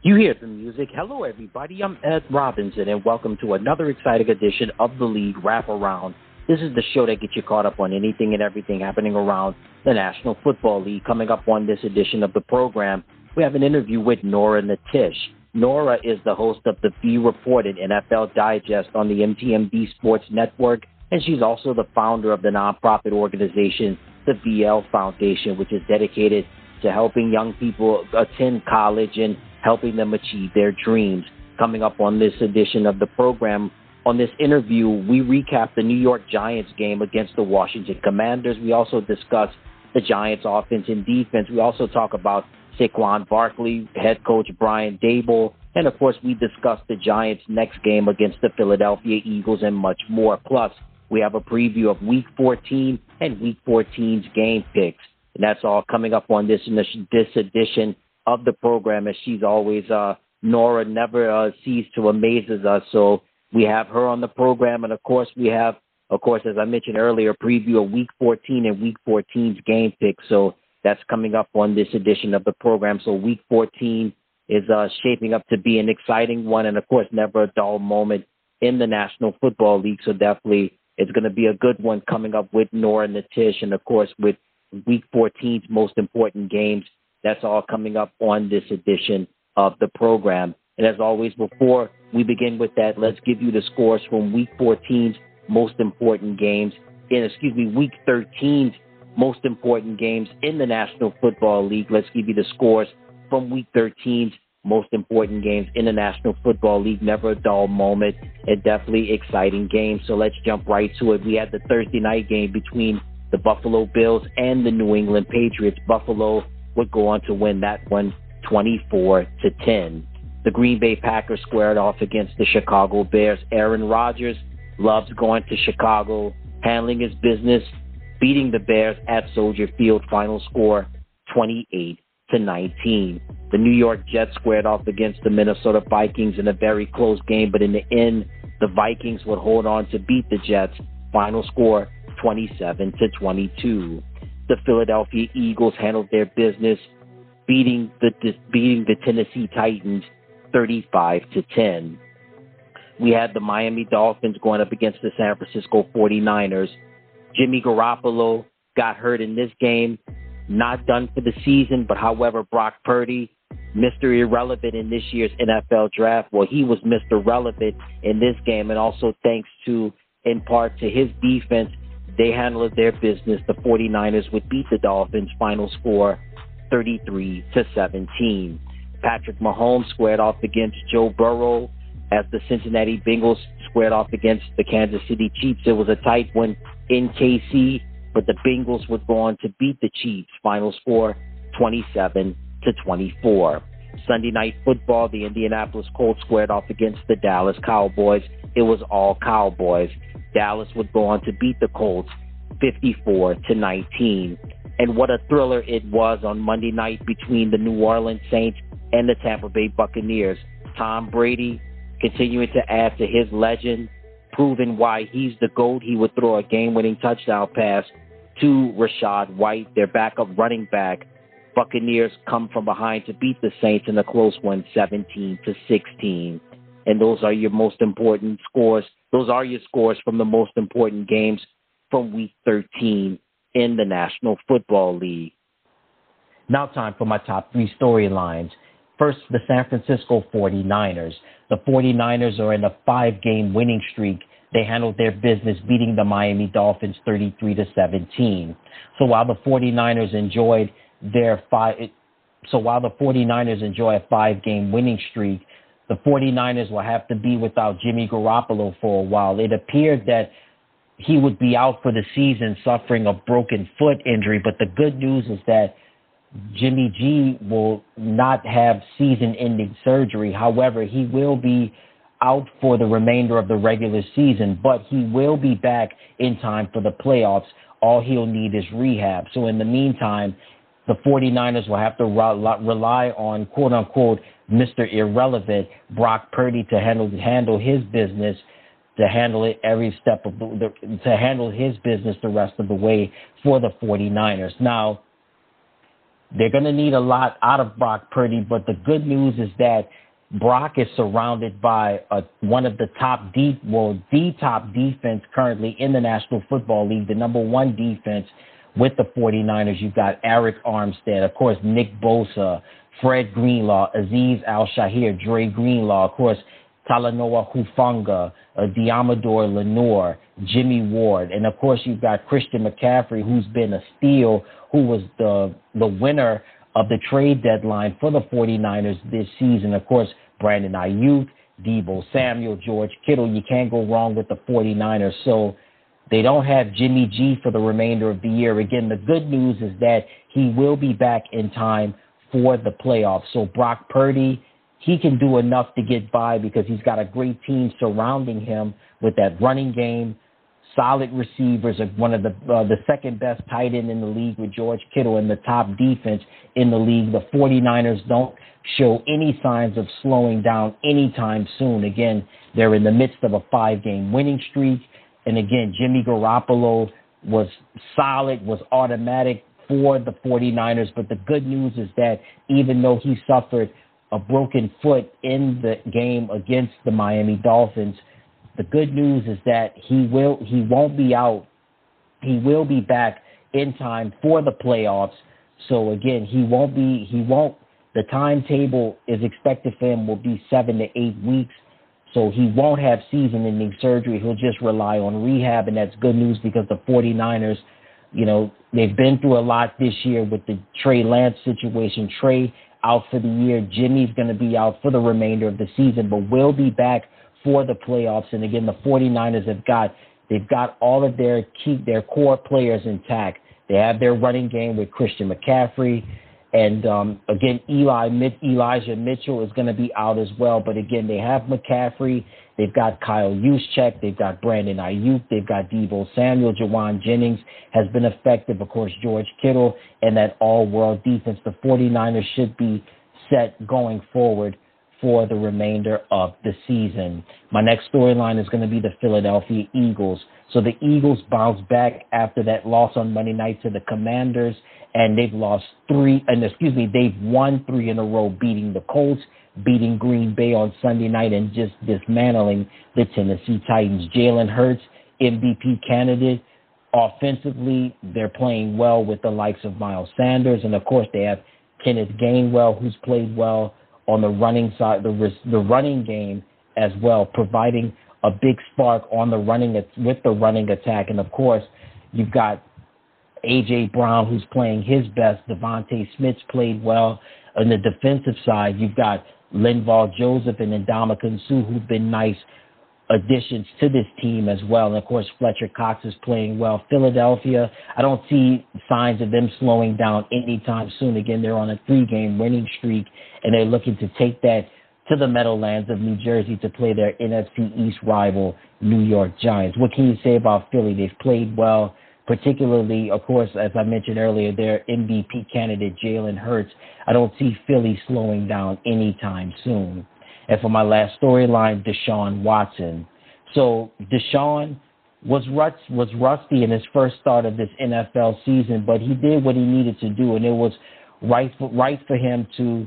You hear the music. Hello, everybody. I'm Ed Robinson, and welcome to another exciting edition of the League Wraparound. This is the show that gets you caught up on anything and everything happening around the National Football League. Coming up on this edition of the program, we have an interview with Nora Natish. Nora is the host of the V Report and NFL Digest on the MTMV Sports Network, and she's also the founder of the nonprofit organization, the VL Foundation, which is dedicated to helping young people attend college and helping them achieve their dreams. Coming up on this edition of the program, on this interview, we recap the New York Giants game against the Washington Commanders. We also discuss the Giants offense and defense. We also talk about Saquon Barkley, head coach Brian Daboll, and of course, we discuss the Giants' next game against the Philadelphia Eagles and much more. Plus, we have a preview of Week 14 and Week 14's game picks. And that's all coming up on this this edition of the program. As she's always, uh, Nora never uh, ceases to amazes us. So we have her on the program, and of course, we have, of course, as I mentioned earlier, preview of Week 14 and Week 14's game picks. So that's coming up on this edition of the program. So Week 14 is uh, shaping up to be an exciting one, and of course, never a dull moment in the National Football League. So definitely, it's going to be a good one coming up with Nora Natish, and of course, with Week 14's most important games. That's all coming up on this edition of the program. And as always, before we begin with that, let's give you the scores from Week 14's most important games, in excuse me, Week 13's most important games in the National Football League. Let's give you the scores from Week 13's most important games in the National Football League. Never a dull moment, and definitely exciting game. So let's jump right to it. We had the Thursday night game between the Buffalo Bills and the New England Patriots. Buffalo would go on to win that one 24 to 10. The Green Bay Packers squared off against the Chicago Bears. Aaron Rodgers loves going to Chicago, handling his business, beating the Bears at Soldier Field. Final score 28 to 19. The New York Jets squared off against the Minnesota Vikings in a very close game, but in the end, the Vikings would hold on to beat the Jets. Final score 27 to 22. The Philadelphia Eagles handled their business, beating the beating the Tennessee Titans 35 to 10. We had the Miami Dolphins going up against the San Francisco 49ers. Jimmy Garoppolo got hurt in this game, not done for the season, but however, Brock Purdy, Mr. Irrelevant in this year's NFL draft, well, he was Mr. Relevant in this game, and also thanks to, in part, to his defense, they handled their business. The 49ers would beat the Dolphins, final score 33 to 17. Patrick Mahomes squared off against Joe Burrow as the Cincinnati Bengals squared off against the Kansas City Chiefs. It was a tight one in KC, but the Bengals would go on to beat the Chiefs. Final score 27 to 24. Sunday night football, the Indianapolis Colts squared off against the Dallas Cowboys. It was all Cowboys. Dallas would go on to beat the Colts 54 to 19. And what a thriller it was on Monday night between the New Orleans Saints and the Tampa Bay Buccaneers. Tom Brady continuing to add to his legend, proving why he's the GOAT. He would throw a game winning touchdown pass to Rachaad White, their backup running back. Buccaneers come from behind to beat the Saints in a close one, 17 to 16. And those are your most important scores. Those are your scores from the most important games from week 13 in the National Football League. Now, time for my top three storylines. First, the San Francisco 49ers. The 49ers are in a five game winning streak. They handled their business beating the Miami Dolphins 33 to 17. So while the 49ers enjoyed their five, so while the 49ers enjoy a five game winning streak, the 49ers will have to be without Jimmy Garoppolo for a while. It appeared that he would be out for the season suffering a broken foot injury, but the good news is that Jimmy G will not have season ending surgery. However, he will be out for the remainder of the regular season, but he will be back in time for the playoffs. All he'll need is rehab. So in the meantime, the 49ers will have to rely on quote unquote Mr. Irrelevant Brock Purdy to handle handle his business, to handle it every step of the, to handle his business the rest of the way for the 49ers. Now, they're going to need a lot out of Brock Purdy, but the good news is that Brock is surrounded by a, one of the top deep, well, the top defense currently in the National Football League, the number one defense with the 49ers. You've got Arik Armstead, of course, Nick Bosa, Fred Greenlaw, Azeez Al-Shaair, Dre Greenlaw, of course, Talanoa Hufanga, uh, Deommodore Lenoir, Jimmy Ward, and of course you've got Christian McCaffrey, who's been a steal, who was the the winner of the trade deadline for the 49ers this season. Of course, Brandon Aiyuk, Deebo Samuel, George Kittle. You can't go wrong with the 49ers. So they don't have Jimmy G for the remainder of the year. Again, the good news is that he will be back in time for the playoffs. So Brock Purdy, he can do enough to get by because he's got a great team surrounding him with that running game, solid receivers, one of the uh, the second best tight end in the league with George Kittle and the top defense in the league. The 49ers don't show any signs of slowing down anytime soon. Again, they're in the midst of a five-game winning streak. And again, Jimmy Garoppolo was solid, was automatic for the 49ers. But the good news is that even though he suffered a broken foot in the game against the Miami Dolphins, the good news is that he will he won't be out. He will be back in time for the playoffs. So again, he won't be he won't the timetable is expected for him will be seven to eight weeks. So he won't have season ending surgery. He'll just rely on rehab, and that's good news because the 49ers, you know, they've been through a lot this year with the Trey Lance situation. Trey out for the year. Jimmy's going to be out for the remainder of the season, but will be back for the playoffs. And again, the 49ers have got they've got all of their key their core players intact. They have their running game with Christian McCaffrey. And um, again, Eli Elijah Mitchell is going to be out as well. But again, they have McCaffrey. They've got Kyle Juszczyk. They've got Brandon Aiyuk. They've got Deebo Samuel. Jauan Jennings has been effective. Of course, George Kittle and that all-world defense. The 49ers should be set going forward for the remainder of the season. My next storyline is going to be the Philadelphia Eagles. So the Eagles bounce back after that loss on Monday night to the Commanders and they've lost three, and excuse me, they've won three in a row, beating the Colts, beating Green Bay on Sunday night, and just dismantling the Tennessee Titans. Jalen Hurts, MVP candidate. Offensively, they're playing well with the likes of Miles Sanders, and of course, they have Kenneth Gainwell, who's played well on the running side, the the running game as well, providing a big spark on the running with the running attack, and of course, you've got A.J. Brown, who's playing his best. DeVonta Smith's played well. On the defensive side, you've got Linval Joseph and Ndamukong Suh, who've been nice additions to this team as well. And of course, Fletcher Cox is playing well. Philadelphia, I don't see signs of them slowing down anytime soon. Again, they're on a three game winning streak, and they're looking to take that to the Meadowlands of New Jersey to play their NFC East rival, New York Giants. What can you say about Philly? They've played well particularly, of course, as I mentioned earlier, their MVP candidate, Jalen Hurts. I don't see Philly slowing down anytime soon. And for my last storyline, Deshaun Watson. So Deshaun was rust, was rusty in his first start of this NFL season, but he did what he needed to do, and it was right for, right for him to,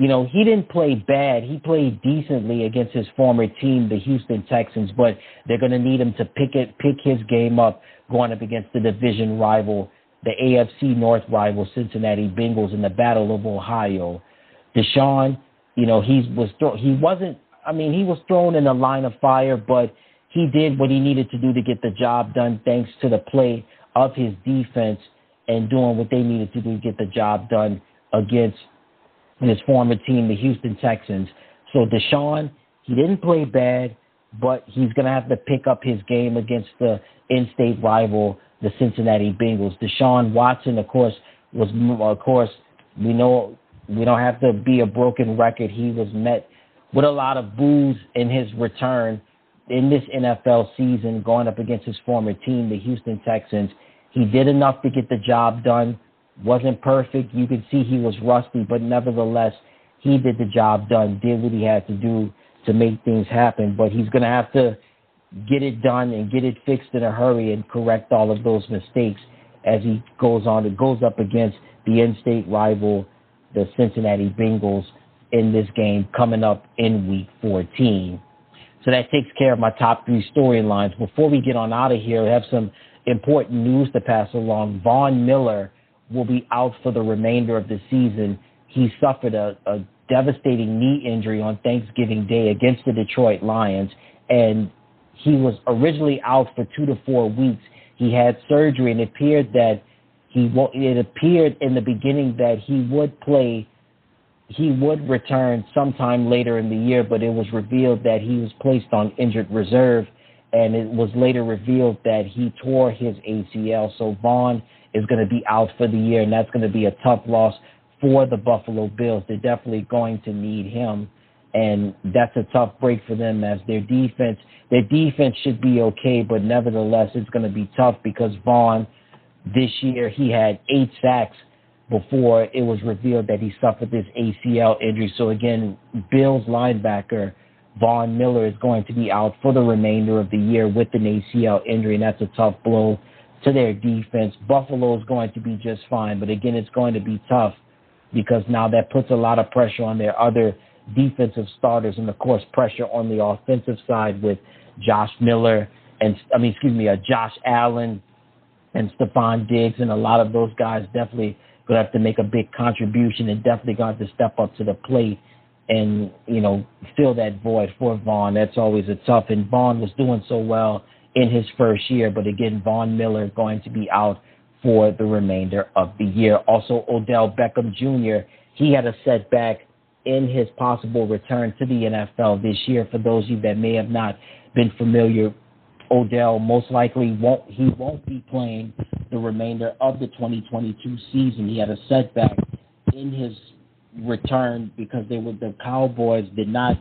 you know, he didn't play bad. He played decently against his former team, the Houston Texans, but they're going to need him to pick it, pick his game up going up against the division rival, the AFC North rival, Cincinnati Bengals in the Battle of Ohio. Deshaun, you know, he was throw, he wasn't. I mean, he was thrown in the line of fire, but he did what he needed to do to get the job done, thanks to the play of his defense and doing what they needed to do to get the job done against his former team, the Houston Texans. So Deshaun, he didn't play bad, but he's going to have to pick up his game against the in-state rival, the Cincinnati Bengals. Deshaun Watson, of course, was of course we know we don't have to be a broken record. He was met with a lot of boos in his return in this NFL season, going up against his former team, the Houston Texans. He did enough to get the job done. Wasn't perfect. You could see he was rusty, but nevertheless, he did the job done, did what he had to do to make things happen. But he's going to have to get it done and get it fixed in a hurry and correct all of those mistakes as he goes on. It goes up against the in-state rival, the Cincinnati Bengals, in this game coming up in Week 14. So that takes care of my top three storylines. Before we get on out of here, I have some important news to pass along. Von Miller will be out for the remainder of the season. He suffered a, a devastating knee injury on Thanksgiving Day against the Detroit Lions, and he was originally out for two to four weeks. He had surgery, and it appeared that he it appeared in the beginning that he would play he would return sometime later in the year, but it was revealed that he was placed on injured reserve, and it was later revealed that he tore his ACL. So Von is going to be out for the year, and that's going to be a tough loss for the Buffalo Bills. They're definitely going to need him, and that's a tough break for them as their defense. Their defense should be okay, but nevertheless, it's going to be tough because Von this year he had eight sacks before it was revealed that he suffered this ACL injury. So again, Bills linebacker Von Miller is going to be out for the remainder of the year with an ACL injury, and that's a tough blow to their defense. Buffalo is going to be just fine, but again, it's going to be tough because now that puts a lot of pressure on their other defensive starters, and of course, pressure on the offensive side with Josh Miller and I mean, excuse me, uh, Josh Allen and Stefon Diggs, and a lot of those guys definitely going to have to make a big contribution and definitely going to have to step up to the plate and, you know, fill that void for Von. That's always a tough. And Von was doing so well in his first year, but again, Von Miller going to be out for the remainder of the year. Also, Odell Beckham Jr., he had a setback in his possible return to the NFL this year. For those of you that may have not been familiar Odell most likely won't he won't be playing the remainder of the 2022 season. He had a setback in his return because they were the Cowboys did not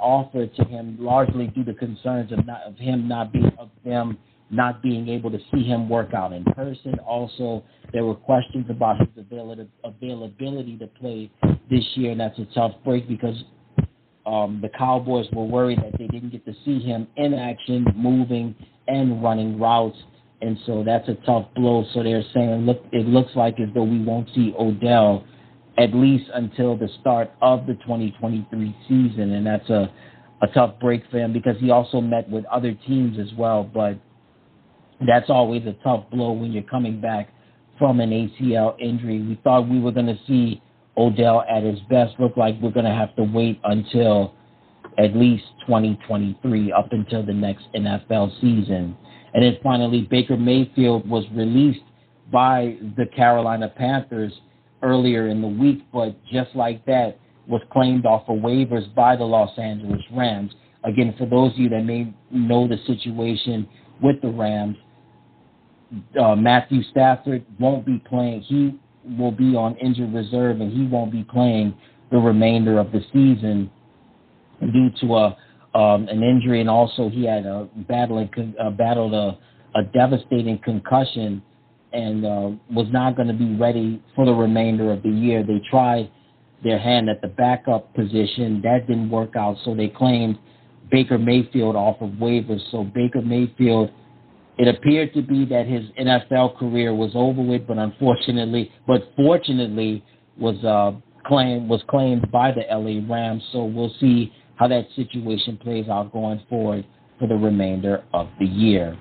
extend an offer to him largely due to concerns of not of him not being of them not being able to see him work out in person. Also, there were questions about his availability to play this year, and that's a tough break because um, the Cowboys were worried that they didn't get to see him in action, moving and running routes, and so that's a tough blow. So they're saying, look, it looks like as though we won't see Odell at least until the start of the 2023 season, and that's a a tough break for him because he also met with other teams as well. But that's always a tough blow when you're coming back from an ACL injury. We thought we were going to see Odell at his best look like we're going to have to wait until at least 2023 up until the next NFL season. And then finally, Baker Mayfield was released by the Carolina Panthers earlier in the week, but just like that, was claimed off of waivers by the Los Angeles Rams. Again, for those of you that may know the situation with the Rams, uh, Matthew Stafford won't be playing. He will be on injured reserve and he won't be playing the remainder of the season due to a um, an injury and also he had a battling uh, battled a, a devastating concussion and uh, was not going to be ready for the remainder of the year. They tried their hand at the backup position. That didn't work out, so they claimed Baker Mayfield off of waivers. So Baker Mayfield It appeared to be that his NFL career was over with, but unfortunately, but fortunately, was uh, claimed was claimed by the LA Rams. So we'll see how that situation plays out going forward for the remainder of the year.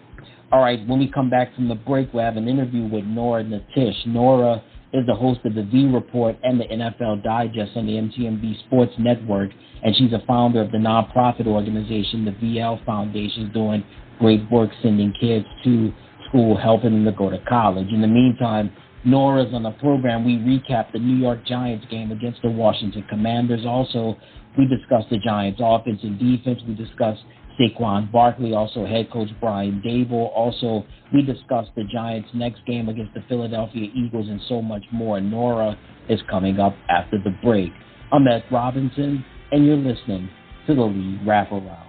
All right, when we come back from the break, we'll have an interview with Nora Natish. Nora is the host of the V Report and the NFL Digest on the MTMV Sports Network, and she's a founder of the nonprofit organization, the VL Foundation, doing great work sending kids to school, helping them to go to college. In the meantime, Nora's on the program. We recap the New York Giants game against the Washington Commanders. Also, we discuss the Giants' offense and defense. We discuss Saquon Barkley, also head coach Brian Daboll. Also, we discussed the Giants' next game against the Philadelphia Eagles and so much more. Nora is coming up after the break. I'm Ed Robinson, and you're listening to the League Wraparound. With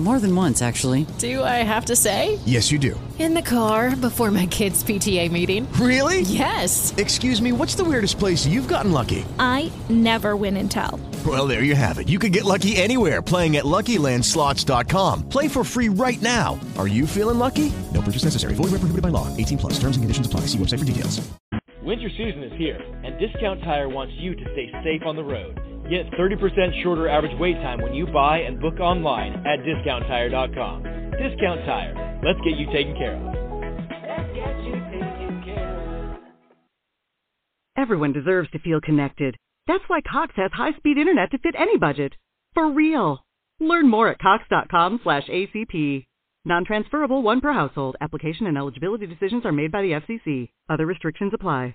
More than once, actually. Do I have to say? Yes, you do. In the car before my kids' PTA meeting. Really? Yes. Excuse me, what's the weirdest place you've gotten lucky? I never win and tell. Well, there you have it. You can get lucky anywhere playing at LuckyLandSlots.com. Play for free right now. Are you feeling lucky? No purchase necessary. Void where prohibited by law. 18 plus. Terms and conditions apply. See website for details. Winter season is here, and Discount Tire wants you to stay safe on the road. Get 30% shorter average wait time when you buy and book online at DiscountTire.com. Discount Tire. Let's get you taken care of. Everyone deserves to feel connected. That's why Cox has high-speed internet to fit any budget. For real. Learn more at cox.com slash ACP. Non-transferable one per household. Application and eligibility decisions are made by the FCC. Other restrictions apply.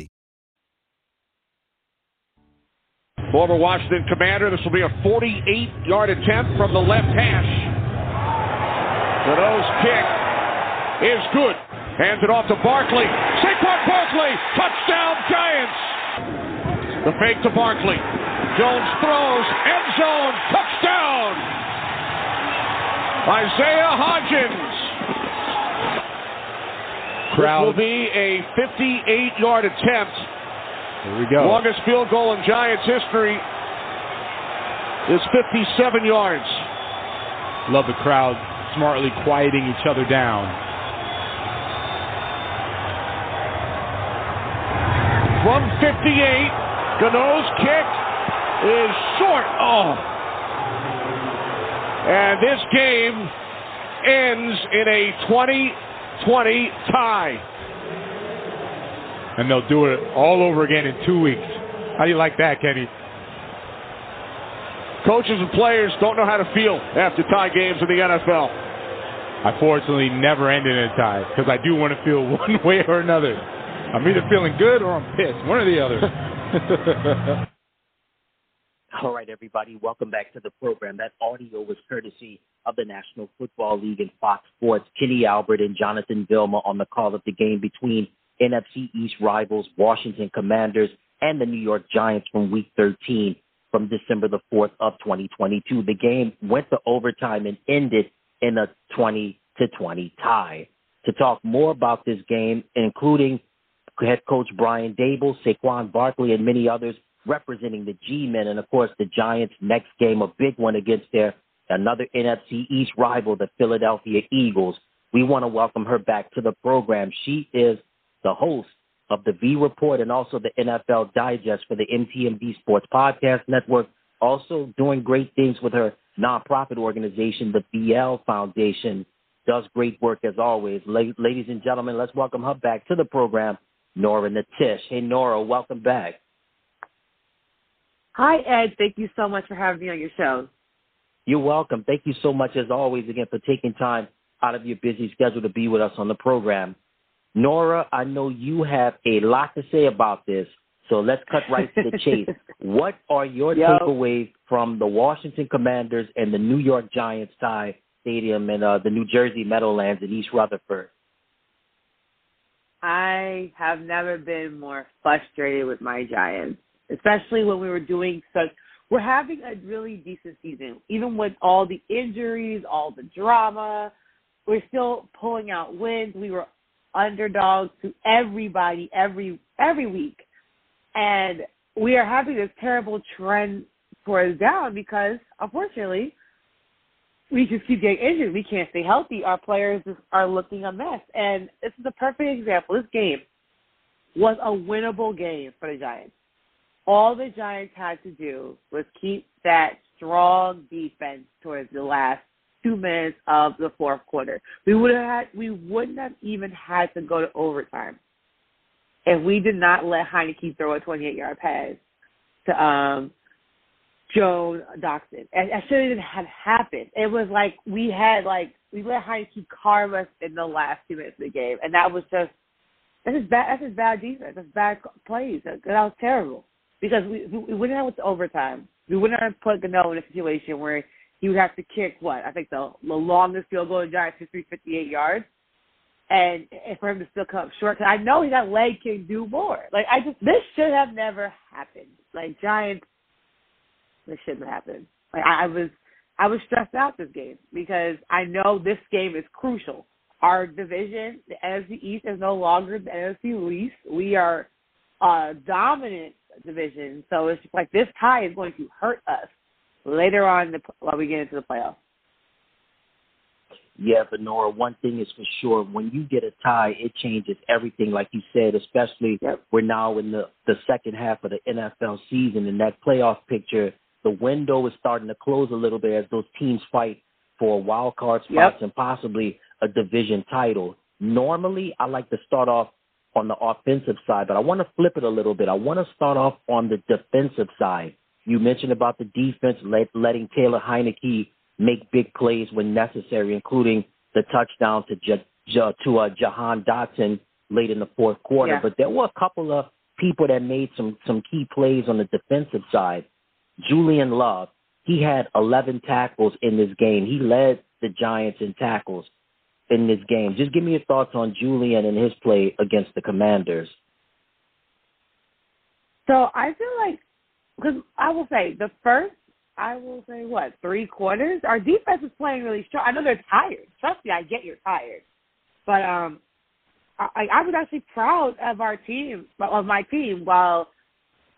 Former Washington commander. This will be a 48 yard attempt from the left hash. The nose kick is good. Hands it off to Barkley. Saquon Barkley. Touchdown Giants. The fake to Barkley. Jones throws. End zone. Touchdown. Isaiah Hodgins. Crowd. This will be a 58 yard attempt. Here we go. Longest field goal in Giants history is 57 yards. Love the crowd smartly quieting each other down. From 58, Gano's kick is short. Oh. And this game ends in a 20-20 tie. And they'll do it all over again in two weeks. How do you like that, Kenny? Coaches and players don't know how to feel after tie games in the NFL. I fortunately never ended in a tie because I do want to feel one way or another. I'm either feeling good or I'm pissed, one or the other. All right, everybody, welcome back to the program. That audio was courtesy of the National Football League and Fox Sports. Kenny Albert and Jonathan Vilma on the call of the game between NFC East rivals Washington Commanders and the New York Giants from Week 13 from December the 4th of 2022. The game went to overtime and ended in a 20 to 20 tie. To talk more about this game, including head coach Brian Daboll, Saquon Barkley, and many others representing the G-men, and of course the Giants' next game, a big one against their another NFC East rival, the Philadelphia Eagles. We want to welcome her back to the program. She is the host of the V Report and also the NFL Digest for the MTMV Sports Podcast Network. Also doing great things with her nonprofit organization, the VL Foundation. Does great work as always. La- ladies and gentlemen, let's welcome her back to the program, Nora Natish. Hey, Nora, welcome back. Hi, Ed. Thank you so much for having me on your show. You're welcome. Thank you so much, as always, again, for taking time out of your busy schedule to be with us on the program. Nora, I know you have a lot to say about this, so let's cut right to the chase. what are your Yo. takeaways from the Washington Commanders and the New York Giants tie stadium in uh, the New Jersey Meadowlands in East Rutherford? I have never been more frustrated with my Giants, especially when we were doing such. We're having a really decent season, even with all the injuries, all the drama. We're still pulling out wins. We were underdogs to everybody every every week, and we are having this terrible trend towards down because, unfortunately, we just keep getting injured. We can't stay healthy. Our players just are looking a mess. And this is a perfect example. This game was a winnable game for the Giants. All the Giants had to do was keep that strong defense towards the last two minutes of the fourth quarter. We would have had we wouldn't have even had to go to overtime if we did not let Heinicke throw a 28 yard pass to um Joe Doxson. And that shouldn't have happened. It was like we had like we let Heinicke carve us in the last two minutes of the game, and that was just that's just bad. That's just bad defense. That's bad plays. That, that was terrible because we we wouldn't have went to overtime. We wouldn't have put Gano in a situation where he would have to kick what I think the the longest field goal in Giants history, 58 yards. And, and for him to still come up short, cause I know that leg can do more. Like I just, this should have never happened. Like Giants this shouldn't happen. Like I, I was I was stressed out this game because I know this game is crucial. Our division, the NFC East, is no longer the NFC East. We are a dominant division, so it's just like this tie is going to hurt us later on the, while we get into the playoffs. Yeah, but Nora, one thing is for sure: when you get a tie, it changes everything. Like you said, especially yep. we're now in the the second half of the NFL season, and that playoff picture, the window is starting to close a little bit as those teams fight for wild card spots yep. and possibly a division title. Normally, I like to start off on the offensive side, but I want to flip it a little bit. I want to start off on the defensive side. You mentioned about the defense let, letting Taylor Heinicke make big plays when necessary, including the touchdown to J- J- to uh, Jahan Dotson late in the fourth quarter. Yeah. But there were a couple of people that made some some key plays on the defensive side. Julian Love, he had 11 tackles in this game. He led the Giants in tackles in this game. Just give me your thoughts on Julian and his play against the Commanders. So I feel like because I will say the first I will say what three quarters. Our defense is playing really strong. I know they're tired. Trust me, I get you're tired, but um, I, I was actually proud of our team, of my team. While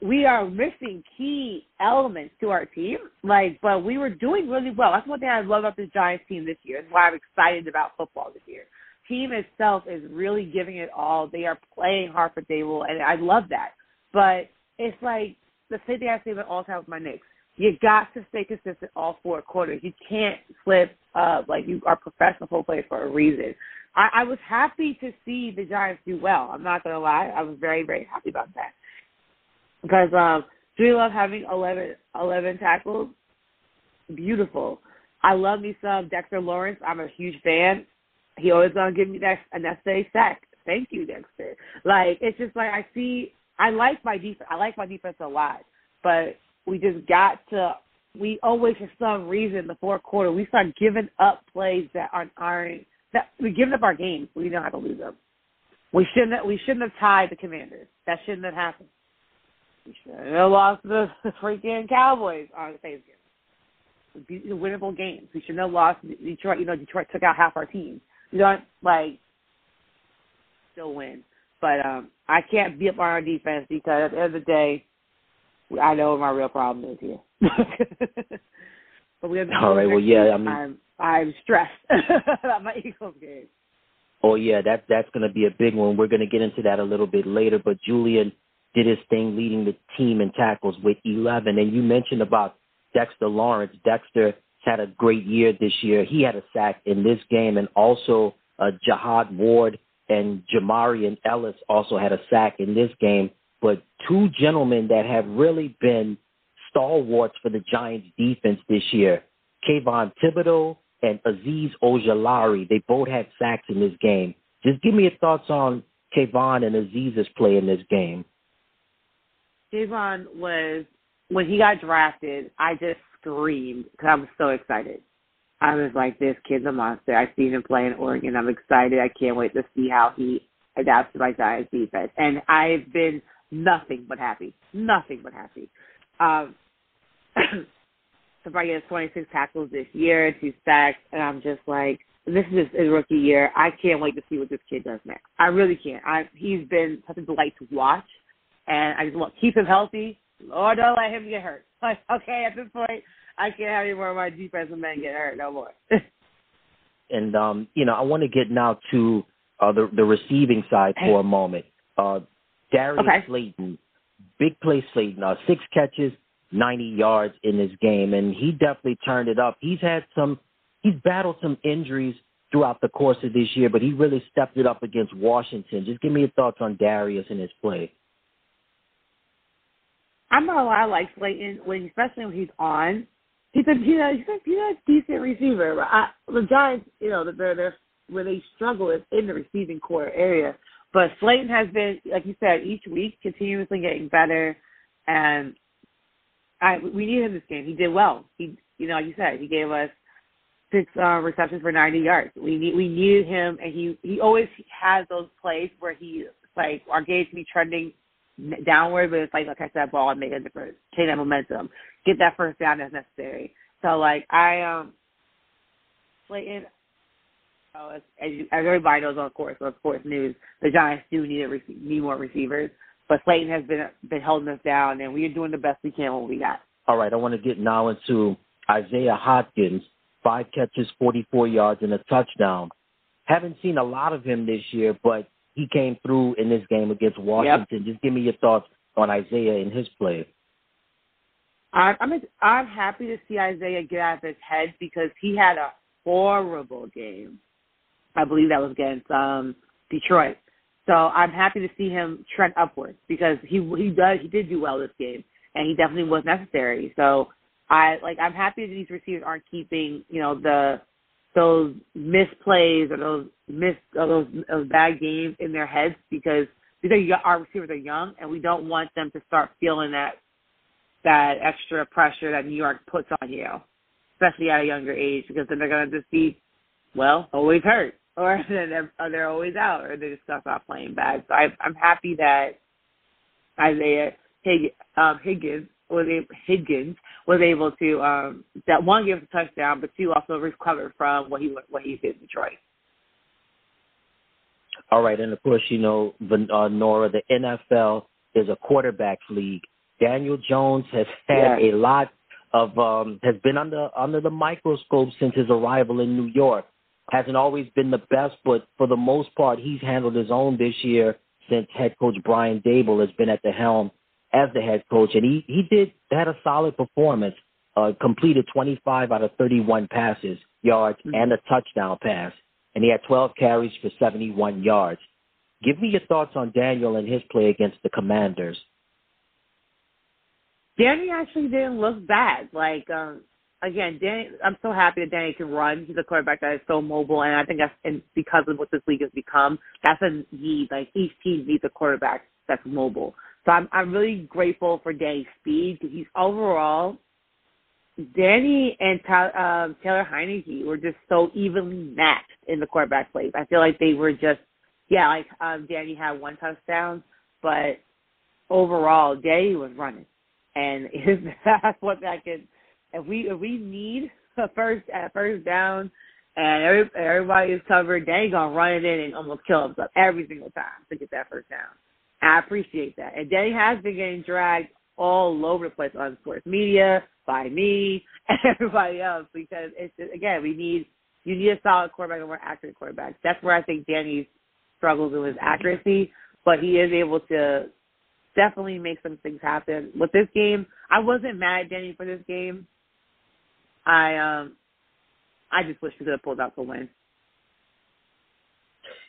we are missing key elements to our team, like, but we were doing really well. That's one thing I love about the Giants team this year. That's why I'm excited about football this year. Team itself is really giving it all. They are playing hard for Daboll, and I love that. But it's like the same thing I say about all time with my Knicks. You got to stay consistent all four quarters. You can't slip up like you are professional football players for a reason. I, I was happy to see the Giants do well. I'm not gonna lie. I was very, very happy about that. Because um do you love having 11, 11 tackles? Beautiful. I love me some Dexter Lawrence. I'm a huge fan. He always gonna give me that a necessary sack. Thank you, Dexter. Like it's just like I see. I like my defense. I like my defense a lot, but we just got to. We always, for some reason, the fourth quarter, we start giving up plays that aren't aren't that we giving up our games. We know how to lose them. We shouldn't. Have, we shouldn't have tied the Commanders. That shouldn't have happened. We should have lost the freaking Cowboys on Thanksgiving. Winnable games. We should have lost Detroit. You know, Detroit took out half our team. You don't like still win. But um I can't be up on our defense because at the end of the day, I know what my real problem is here. but we have all right. Well, yeah. I mean, I'm I'm stressed about my Eagles game. Oh yeah, that that's going to be a big one. We're going to get into that a little bit later. But Julian did his thing, leading the team in tackles with 11. And you mentioned about Dexter Lawrence. Dexter had a great year this year. He had a sack in this game, and also uh, Jihad Ward and Jamarian Ellis also had a sack in this game. But two gentlemen that have really been stalwarts for the Giants defense this year, Kayvon Thibodeaux and Azeez Ojulari, they both had sacks in this game. Just give me your thoughts on Kayvon and Azeez's play in this game. Kayvon was when he got drafted. I just screamed because I was so excited. I was like, this kid's a monster. I've seen him play in Oregon. I'm excited. I can't wait to see how he adapts to my Giants defense. And I've been nothing but happy. Nothing but happy. Um, he has 26 tackles this year, two sacks, and I'm just like, this is his rookie year. I can't wait to see what this kid does next. I really can't. I, he's been such a delight to watch, and I just want to keep him healthy. Lord, don't let him get hurt. Like, okay, at this point, I can't have any more of my defensive men get hurt no more. and um, you know, I want to get now to uh, the the receiving side for a moment. Uh, Darius okay. Slayton, big play Slayton, uh, six catches, 90 yards in this game, and he definitely turned it up. He's had some, he's battled some injuries throughout the course of this year, but he really stepped it up against Washington. Just give me your thoughts on Darius and his play. I'm not lie, I like Slayton when, especially when he's on he's a he's a he's a, he's a decent receiver. I, the Giants, you know, they're they're where they struggle is in the receiving corps area. But Slayton has been, like you said, each week continuously getting better, and I we needed him this game. He did well. He, you know, like you said, he gave us six uh, receptions for 90 yards. We need we needed him, and he he always has those plays where he like our game's be trending downward, but it's like like I said, that ball and make a difference, change that momentum, get that first down as necessary. So like I um, Slayton, oh, as, as, you, as everybody knows on course of course news, the Giants do need a need more receivers, but Slayton has been been holding us down, and we are doing the best we can with what we got. All right, I want to get now into Isaiah Hodgins, five catches, 44 yards, and a touchdown. Haven't seen a lot of him this year, but he came through in this game against Washington. Yep. Just give me your thoughts on Isaiah and his play. I'm I'm happy to see Isaiah get out of his head because he had a horrible game. I believe that was against um, Detroit. So I'm happy to see him trend upwards because he he does he did do well this game and he definitely was necessary. So I like I'm happy that these receivers aren't keeping you know the those misplays or those miss or those, those bad games in their heads because because our receivers are young and we don't want them to start feeling that that extra pressure that New York puts on you, especially at a younger age, because then they're going to just be, well, always hurt, or they're, they're always out, or they just off playing bad. So I, I'm happy that Isaiah Hig, um, Higgins was able, Higgins was able to um, that one give a touchdown, but two also recovered from what he what he did in Detroit. All right, and of course, you know, uh, Nora, the NFL is a quarterback league. Daniel Jones has had yeah. a lot of um, has been under under the microscope since his arrival in New York. Hasn't always been the best, but for the most part, he's handled his own this year since head coach Brian Daboll has been at the helm as the head coach, and he he did had a solid performance. Uh, completed 25 out of 31 passes yards mm-hmm. and a touchdown pass, and he had 12 carries for 71 yards. Give me your thoughts on Daniel and his play against the Commanders. Danny actually didn't look bad. Like um, again, Danny, I'm so happy that Danny can run. He's a quarterback that is so mobile, and I think that's and because of what this league has become, that's a need. Like each team needs a quarterback that's mobile. So I'm I'm really grateful for Danny's speed because he's overall. Danny and um, Taylor Heinicke were just so evenly matched in the quarterback plays. I feel like they were just, yeah, like um, Danny had one touchdown, but overall, Danny was running, and that's what I can if we if we need a first at first down and every, everybody is covered, they gonna run it in and almost kill themselves every single time to get that first down. I appreciate that. And Danny has been getting dragged all over the place on sports media by me and everybody else because it's just, again we need you need a solid quarterback and more accurate quarterback. That's where I think Danny struggles with his accuracy, but he is able to definitely make some things happen. With this game, I wasn't mad at Danny for this game. I um I just wish we could have pulled out the win.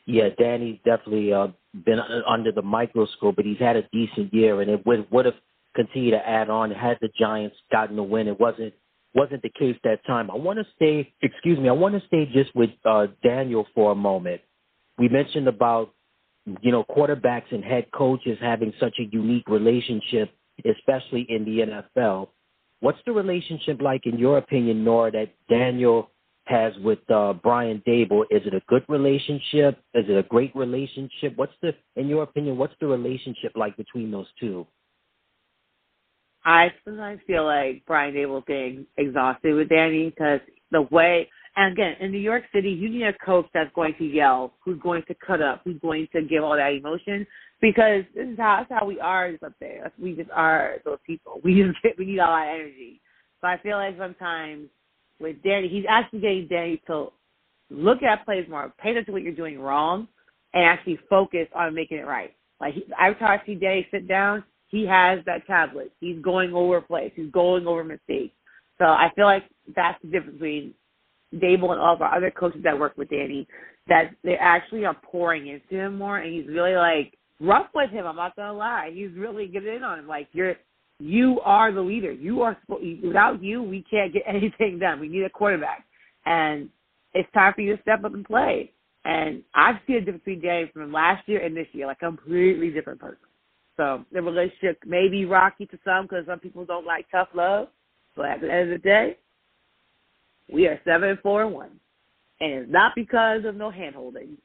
Yeah, Danny's definitely uh, been under the microscope, but he's had a decent year, and it would would have continued to add on had the Giants gotten the win. It wasn't wasn't the case that time. I want to stay, excuse me, I want to stay just with uh, Daniel for a moment. We mentioned about you know quarterbacks and head coaches having such a unique relationship, especially in the NFL. What's the relationship like, in your opinion, Nora, that Daniel has with uh, Brian Daboll? Is it a good relationship? Is it a great relationship? What's the, in your opinion, what's the relationship like between those two? I sometimes feel like Brian Daboll's getting exhausted with Danny because the way, and again, in New York City, you need a coach that's going to yell, who's going to cut up, who's going to give all that emotion because this is how that's how we are up there. We just are those people. We just get, we need all that energy. So I feel like sometimes with Danny, he's actually getting Danny to look at plays more, pay attention to what you're doing wrong, and actually focus on making it right. Like he, every time I see Danny sit down, he has that tablet. He's going over plays. He's going over mistakes. So I feel like that's the difference between Daboll and all of our other coaches that work with Danny. That they actually are pouring into him more, and he's really like rough with him. I'm not gonna lie. He's really getting in on him. Like you're, you are the leader. You are without you, we can't get anything done. We need a quarterback, and it's time for you to step up and play. And I've seen a difference between Danny from last year and this year, like completely different person. So the relationship may be rocky to some because some people don't like tough love, but at the end of the day, we are seven four and one, and it's not because of no hand holding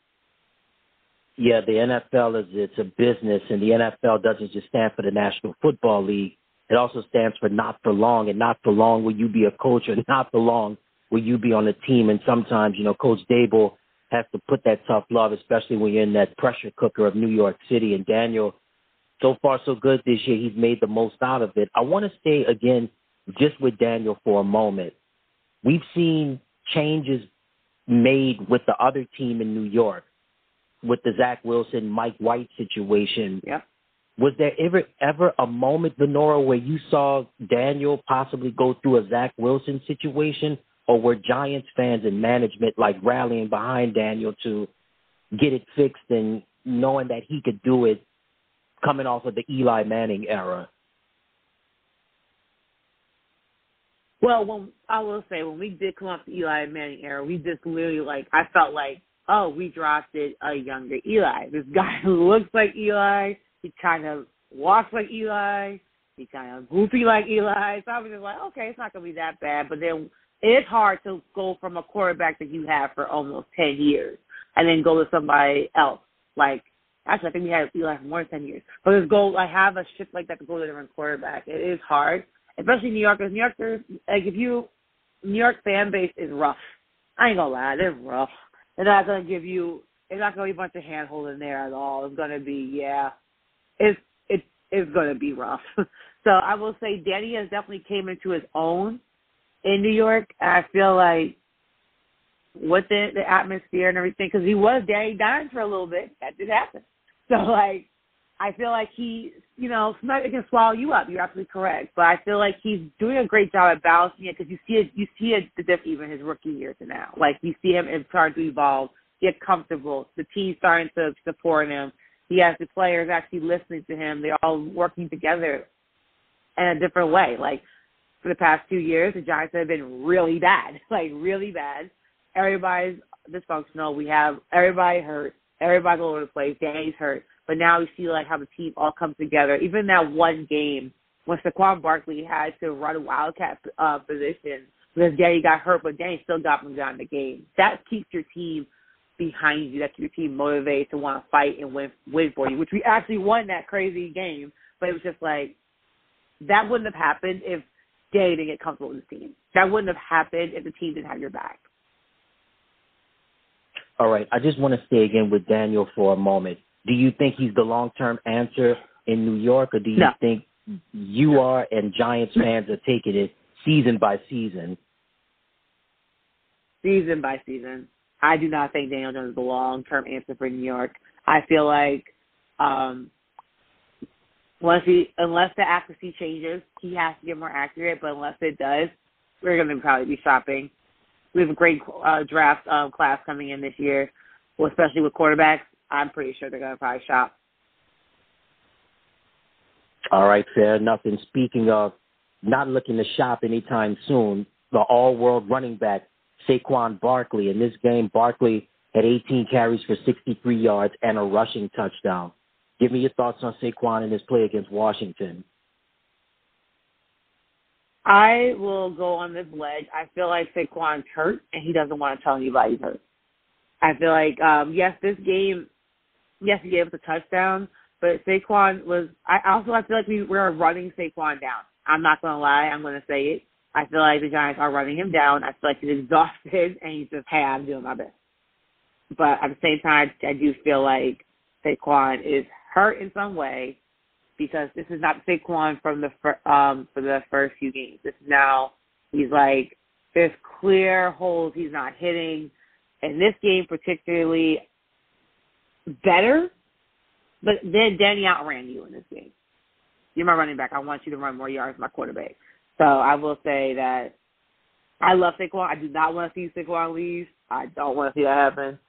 yeah, the NFL is it's a business, and the NFL doesn't just stand for the National Football League. It also stands for not for long, and not for long will you be a coach, or not for long will you be on the team. And sometimes, you know, Coach Daboll has to put that tough love, especially when you're in that pressure cooker of New York City. And Daniel, so far so good this year. He's made the most out of it. I want to stay again just with Daniel for a moment. We've seen changes made with the other team in New York with the Zach Wilson, Mike White situation. Yep. Was there ever ever a moment, Venora, where you saw Daniel possibly go through a Zach Wilson situation, or were Giants fans and management like rallying behind Daniel to get it fixed and knowing that he could do it, coming off of the Eli Manning era? Well, when I will say when we did come off the Eli Manning era, we just literally like I felt like oh, we drafted a younger Eli. This guy who looks like Eli. He kind of walks like Eli. He kind of goofy like Eli. So I was just like, okay, it's not to be that bad. But then it's hard to go from a quarterback that you have for almost 10 years and then go to somebody else. Like, actually, I think we had Eli for more than 10 years. But just go, like, have a shift like that to go to a different quarterback. It is hard, especially New Yorkers. New Yorkers, like, if you, New York fan base is rough. I ain't gonna lie, they're rough. They're not to give you. It's not to be a bunch of hand holding there at all. It's to be yeah. It's it it's going to be rough. so I will say Danny has definitely came into his own in New York. I feel like with the, the atmosphere and everything, because he was Danny Dimes for a little bit. That did happen. So like, I feel like he, you know, it can swallow you up. You're absolutely correct, but I feel like he's doing a great job at balancing it because you see it, you see it the diff even his rookie year to now. Like you see him starting to evolve, get comfortable. The team's starting to support him. He has the players actually listening to him. They're all working together in a different way. Like for the past two years, the Giants have been really bad, like really bad. Everybody's dysfunctional. We have everybody hurt. Everybody's all over the place. Danny's hurt. But now we see like how the team all comes together. Even that one game when Saquon Barkley had to run a wildcat uh, position because Danny got hurt, but Danny still got him down the game. That keeps your team behind you. That keeps your team motivated to want to fight and win win for you. Which we actually won that crazy game, but it was just like that wouldn't have happened if Danny didn't get comfortable with the team. That wouldn't have happened if the team didn't have your back. All right. I just want to stay again with Daniel for a moment. Do you think he's the long term answer in New York, or do you no. think you are and Giants fans are taking it season by season? Season by season. I do not think Daniel Jones is the long term answer for New York. I feel like um unless he unless the accuracy changes, he has to get more accurate. But unless it does, we're going to probably be shopping. We have a great uh, draft um, class coming in this year, well, especially with quarterbacks. I'm pretty sure they're going to probably shop. All right, fair enough. And speaking of not looking to shop anytime soon, the all-world running back Saquon Barkley. In this game, Barkley had 18 carries for 63 yards and a rushing touchdown. Give me your thoughts on Saquon and his play against Washington. I will go on this ledge. I feel like Saquon's hurt and he doesn't want to tell anybody he's hurt. I feel like um yes, this game yes, he gave us a touchdown, but Saquon was. I also I feel like we we're running Saquon down. I'm not gonna lie. I'm gonna say it. I feel like the Giants are running him down. I feel like he's exhausted and he's just, hey, I'm doing my best. But at the same time, I do feel like Saquon is hurt in some way because this is not Saquon from the fir- um for the first few games. This is now he's like there's clear holes he's not hitting. In this game particularly, better, but then Danny outran you in this game. You're my running back. I want you to run more yards, my quarterback. So I will say that I love Saquon. I do not want to see Saquon leave. I don't want to see that happen.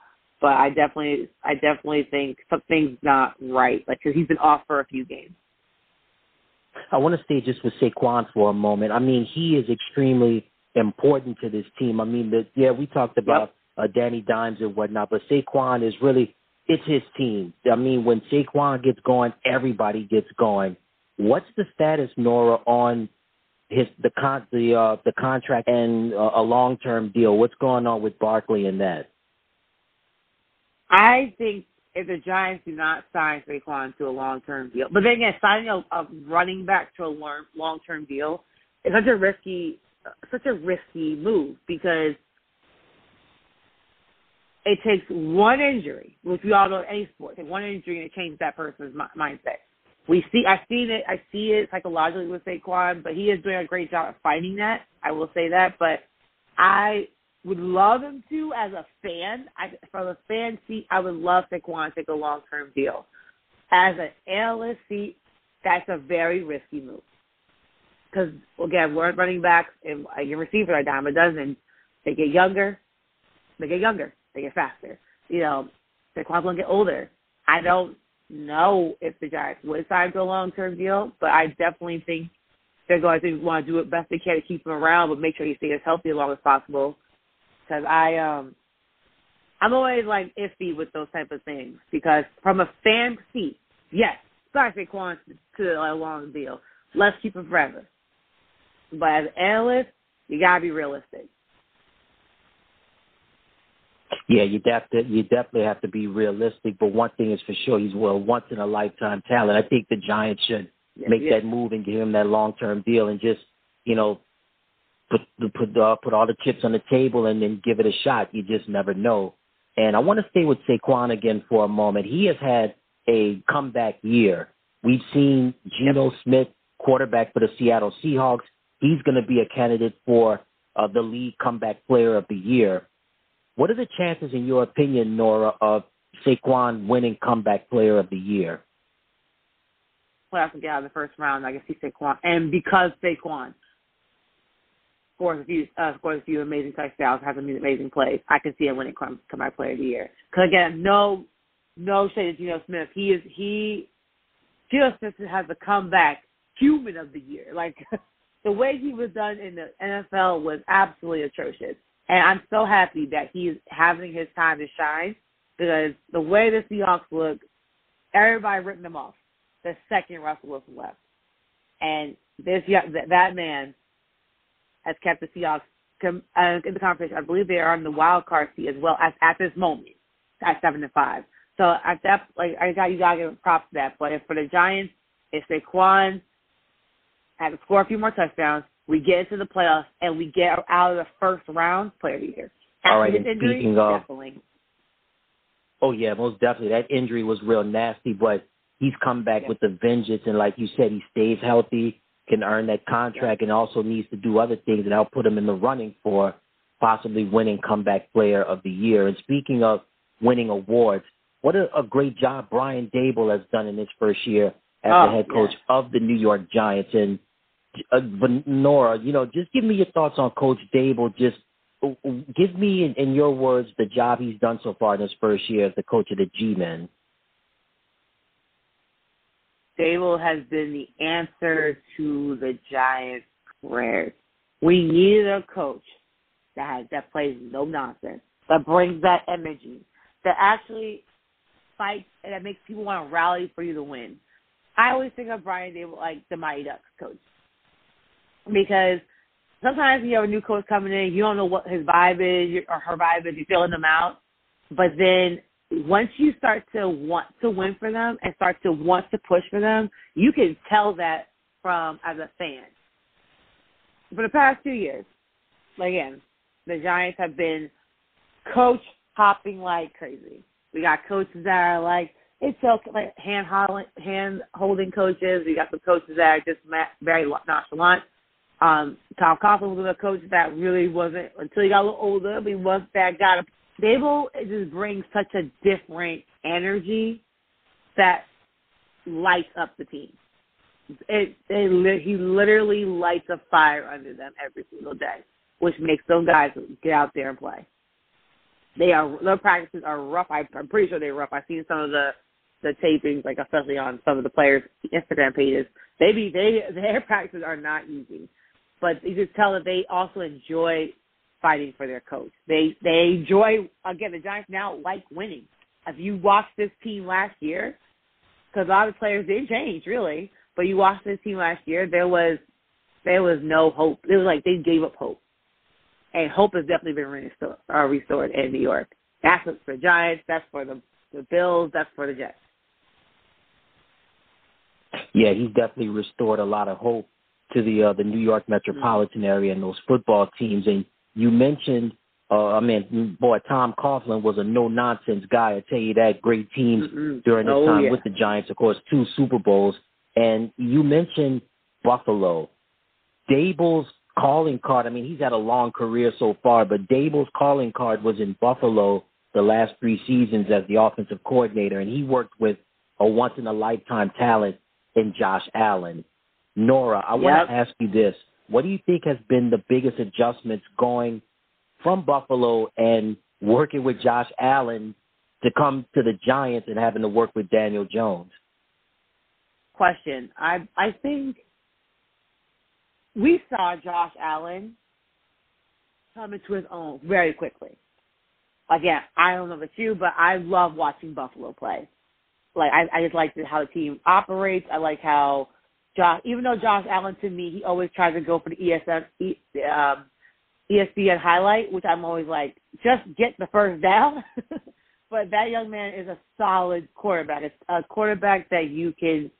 But I definitely, I definitely think something's not right. Like, cause he's been off for a few games. I want to stay just with Saquon for a moment. I mean, he is extremely important to this team. I mean, the, yeah, we talked about yep. uh, Danny Dimes and whatnot, but Saquon is really it's his team. I mean, when Saquon gets going, everybody gets going. What's the status, Nora, on his the con the uh, the contract and uh, a long term deal? What's going on with Barkley and that? I think if the Giants do not sign Saquon to a long term deal, but then again, signing a, a running back to a long term deal is such a risky such a risky move because it takes one injury, which we all know in any sport, take one injury and it changes that person's mindset. We see, I've seen it, I see it psychologically with Saquon, but he is doing a great job of fighting that. I will say that, but I would love him to as a fan. I, from a fan seat, I would love Saquon to take a long term deal. As an analyst seat, that's a very risky move. Because again, we're running backs and uh, your receivers are dime a dozen. They get younger. They get younger. They get faster. You know, Saquon's gonna get older. I don't know if the Giants would sign a long term deal, but I definitely think they're going to want to do it best they can to keep him around, but make sure he stays healthy as long as possible. Because I um I'm always like iffy with those type of things because from a fan seat, yes, sign Saquon to a long deal. Let's keep him forever. But as an analyst, you gotta be realistic. Yeah, you to, you definitely have to be realistic. But one thing is for sure, he's well once in a lifetime talent. I think the Giants should make yeah. that move and give him that long term deal and just you know put put uh, put all the chips on the table and then give it a shot. You just never know. And I want to stay with Saquon again for a moment. He has had a comeback year. We've seen Geno Smith, quarterback for the Seattle Seahawks. He's going to be a candidate for uh, the league comeback player of the year. What are the chances, in your opinion, Nora, of Saquon winning comeback player of the year? playoffs and get out the first round, I can see Saquon. And because Saquon scores a few uh, scores a few amazing touchdowns, has amazing plays, I can see him winning comeback player of the year. Because again, no no shade to Geno Smith. He is he Geno Smith has the comeback human of the year. Like the way he was done in the NFL was absolutely atrocious. And I'm so happy that he's having his time to shine because the way the Seahawks look, everybody written them off the second Russell Wilson left. And this that man has kept the Seahawks uh, in the conversation. I believe they are on the wild card seat as well as at this moment at seven and five. So at that, like I got you gotta give props to that. But for the Giants, if Saquon had to score a few more touchdowns, we get into the playoffs and we get out of the first round player of the year. All right, and injury, speaking of, definitely. Oh yeah, most definitely. That injury was real nasty, but he's come back yeah. with the vengeance, and like you said, he stays healthy, can earn that contract, yeah. and also needs to do other things that'll put him in the running for possibly winning comeback player of the year. And speaking of winning awards, what a, a great job Brian Daboll has done in his first year as oh, the head coach yeah. of the New York Giants. And uh, Nora, you know, just give me your thoughts on Coach Daboll. Just give me, in, in your words, the job he's done so far in his first year as the coach of the G-Men. Daboll has been the answer to the Giants' prayers. We needed a coach that has, that plays no nonsense, that brings that energy, that actually fights and that makes people want to rally for you to win. I always think of Brian Daboll like the Mighty Ducks coach because sometimes you have a new coach coming in, you don't know what his vibe is or her vibe is, you're feeling them out, but then once you start to want to win for them and start to want to push for them, you can tell that from as a fan. For the past two years, again, the Giants have been coach hopping like crazy. We got coaches that are like it's okay, like hand holding, hand holding coaches. We got some coaches that are just very nonchalant. Um, Tom Coughlin was a coach that really wasn't until he got a little older. But he was that guy Daboll just brings such a different energy that lights up the team. It, it he literally lights a fire under them every single day, which makes those guys get out there and play. They are their practices are rough. I, I'm pretty sure they're rough. I've seen some of the the tapings, like especially on some of the players' Instagram pages. They be they their practices are not easy, but you just tell that they also enjoy fighting for their coach. They they enjoy again. The Giants now like winning. If you watched this team last year, because a lot of players did change really, but you watched this team last year, there was there was no hope. It was like they gave up hope, and hope has definitely been restored, uh, restored in New York. That's for the Giants. That's for the the Bills. That's for the Jets. Yeah, he's definitely restored a lot of hope to the uh, the New York metropolitan area and those football teams. And you mentioned, uh, I mean, boy, Tom Coughlin was a no nonsense guy. I tell you that. Great teams mm-hmm. during his oh, time yeah. with the Giants, of course, two Super Bowls. And you mentioned Buffalo. Daboll's calling card. I mean, he's had a long career so far, but Daboll's calling card was in Buffalo the last three seasons as the offensive coordinator, and he worked with a once in a lifetime talent in Josh Allen. Nora, I Yep. want to ask you this. What do you think has been the biggest adjustments going from Buffalo and working with Josh Allen to come to the Giants and having to work with Daniel Jones? question. I I think we saw Josh Allen come into his own very quickly. Again, I don't know about you, but I love watching Buffalo play. Like I, I just like how the team operates. I like how Josh, even though Josh Allen to me, he always tries to go for the ESN, E- um, ESPN highlight, which I'm always like, just get the first down. but that young man is a solid quarterback. It's a quarterback that you can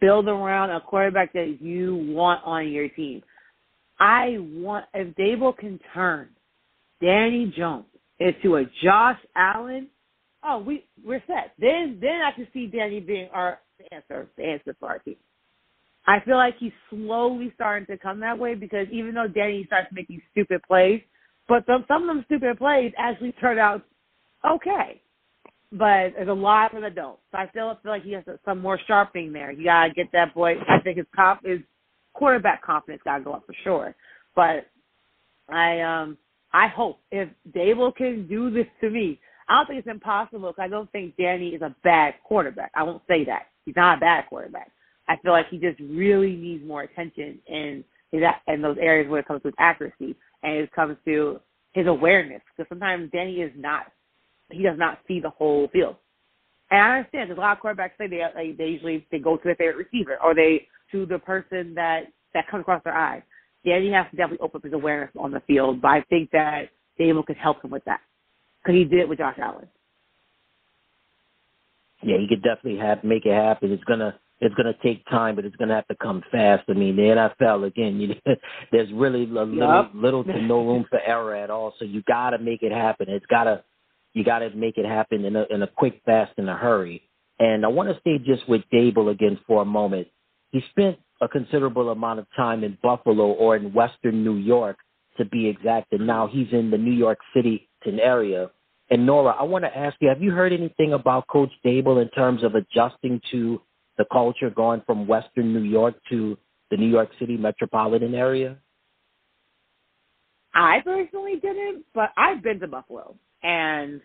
build around, a quarterback that you want on your team. I want if Daboll can turn Danny Jones into a Josh Allen, oh, we we're set. Then then I can see Danny being our answer, the answer for our team. I feel like he's slowly starting to come that way because even though Danny starts making stupid plays, but some some of them stupid plays actually turn out okay. but there's a lot for the don't. So I still feel like he has some more sharpening there. You gotta get that boy. I think his comp his quarterback confidence gotta go up for sure. But I um I hope if Daboll can do this to me, I don't think it's impossible because I don't think Danny is a bad quarterback. I won't say that he's not a bad quarterback. I feel like he just really needs more attention in his in those areas where it comes to his accuracy and it comes to his awareness. Because sometimes Danny is not he does not see the whole field. And I understand because a lot of quarterbacks say they, they usually they go to their favorite receiver or they to the person that that comes across their eye. Danny has to definitely open up his awareness on the field, but I think that Daboll could help him with that because he did it with Josh Allen. Yeah, he could definitely have make it happen. It's gonna it's gonna take time, but it's gonna have to come fast. I mean, the NFL again, you, there's really little, Yep. little to no room for error at all. So you gotta make it happen. It's gotta you gotta make it happen in a in a quick, fast, in a hurry. And I want to stay just with Daboll again for a moment. He spent a considerable amount of time in Buffalo or in Western New York, to be exact, and now he's in the New York City area. And Nora, I want to ask you: Have you heard anything about Coach Daboll in terms of adjusting to the culture, going from Western New York to the New York City metropolitan area? I personally didn't, but I've been to Buffalo, and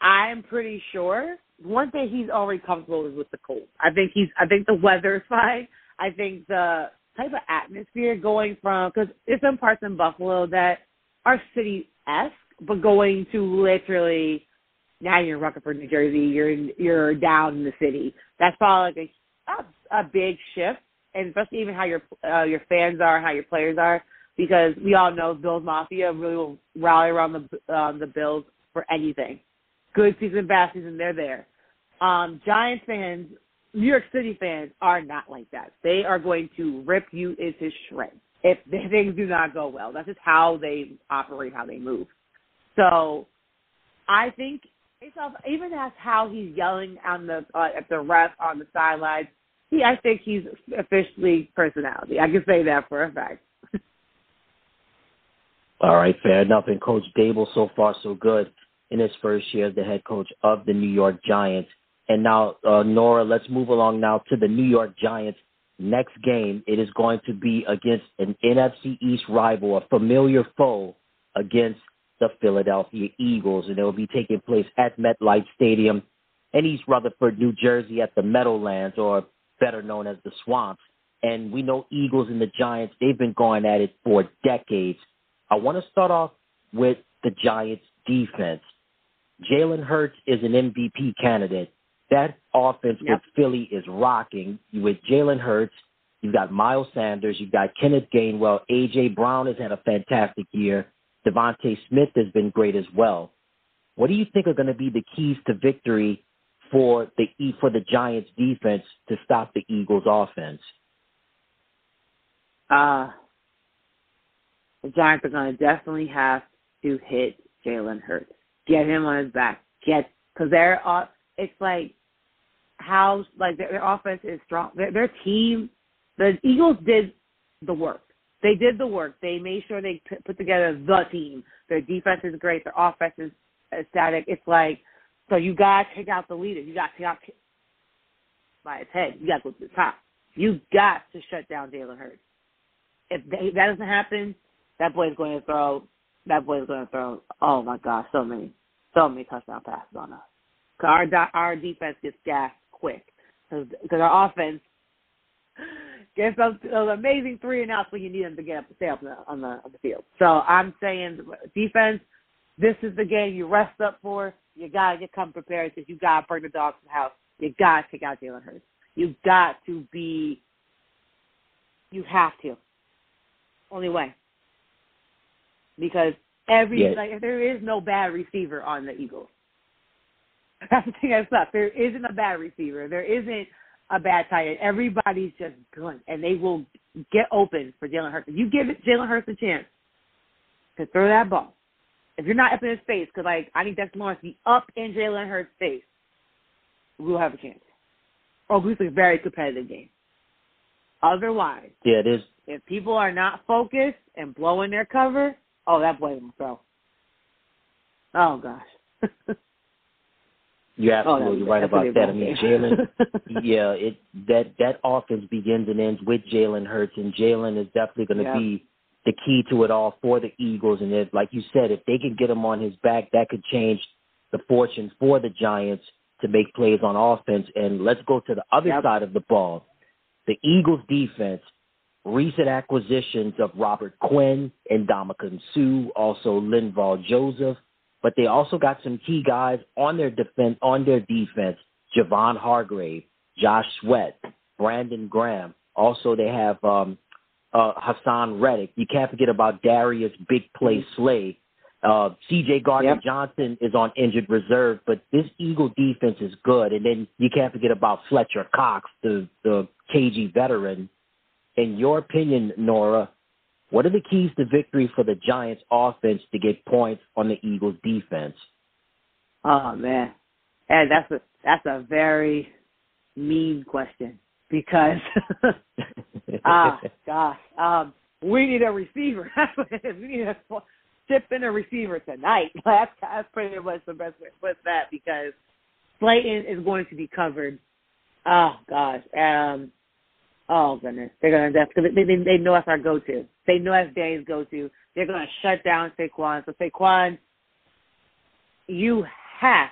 I'm pretty sure one thing he's already comfortable is with the cold. I think he's. I think the weather is fine. I think the type of atmosphere going from because there's some parts in Buffalo that are city esque, but going to literally now you're in Rutherford, New Jersey. You're in, you're down in the city. That's probably like a, a a big shift, and especially even how your uh, your fans are, how your players are, because we all know Bills Mafia really will rally around the um, the Bills for anything. Good season, bad season, they're there. Um, Giants fans, New York City fans are not like that. They are going to rip you into shreds if things do not go well. That's just how they operate, how they move. So I think based off even as how he's yelling on the uh, at the ref on the sidelines, he I think he's officially personality. I can say that for a fact. All right, fair enough. And Coach Daboll, so far so good in his first year as the head coach of the New York Giants. And now, uh, Nora, let's move along now to the New York Giants. Next game, it is going to be against an NFC East rival, a familiar foe against the Philadelphia Eagles, and it will be taking place at MetLife Stadium in East Rutherford, New Jersey, at the Meadowlands, or better known as the Swamps. And we know Eagles and the Giants, they've been going at it for decades. I want to start off with the Giants defense. Jalen Hurts is an MVP candidate. That offense with Philly is rocking. With Jalen Hurts, you've got Miles Sanders, you've got Kenneth Gainwell, AJ Brown has had a fantastic year. DeVonta Smith has been great as well. What do you think are going to be the keys to victory for the for the Giants defense to stop the Eagles offense? Uh the Giants are going to definitely have to hit Jalen Hurts, get him on his back, get because they're it's like how like their, their offense is strong. Their, their team, the Eagles did the work. They did the work. They made sure they put, together the team. Their defense is great. Their offense is static. It's like so you got to take out the leader. You got to take out by his head. You got to go to the top. You got to shut down Jalen Hurts. If they, that doesn't happen, that boy's going to throw. That boy's going to throw. Oh my gosh, so many, so many touchdown passes on us. our our defense gets gassed quick because our offense gets those, those amazing three and outs when you need them to get up, stay up on the, on the on the field. So I'm saying defense. This is the game you rest up for. You gotta get come prepared because you gotta burn the dogs in the house. You gotta take out Jalen Hurts. You got to be. You have to. Only way. Because every Yeah. like there is no bad receiver on the Eagles. That's the thing that's up. There isn't a bad receiver. There isn't a bad tight end. Everybody's just good, and they will get open for Jalen Hurts. You give Jalen Hurts a chance to throw that ball, if you're not up in his face, because like I need Dexter Lawrence to be up in Jalen Hurts' face, we'll have a chance. Or at least a very competitive game. Otherwise, Yeah, it is. if people are not focused and blowing their cover, oh, that boy will throw. Oh gosh. You're Oh, absolutely right about that. I mean, Jalen, yeah, it that that offense begins and ends with Jalen Hurts, and Jalen is definitely going to Yeah. be the key to it all for the Eagles. And if, like you said, if they can get him on his back, that could change the fortunes for the Giants to make plays on offense. And let's go to the other side of the ball. The Eagles defense, recent acquisitions of Robert Quinn and Ndamukong Suh, also Linval Joseph, but they also got some key guys on their defense on their defense. Javon Hargrave, Josh Sweat, Brandon Graham. Also they have um uh Haason Reddick. You can't forget about Darius Big Play Slay. Uh CJ Gardner Johnson is on injured reserve, but this Eagle defense is good. And then you can't forget about Fletcher Cox, the the KG veteran. In your opinion, Nora, what are the keys to victory for the Giants offense to get points on the Eagles defense? Oh man, and that's a that's a very mean question because ah gosh, um, we need a receiver. We need a chip in a receiver tonight. That's that's pretty much the best way to put that because Slayton is going to be covered. Oh gosh, um, oh goodness, they're gonna that's they, they they know that's our go to. They know that's Danny's go to. They're gonna shut down Saquon. So Saquon, you have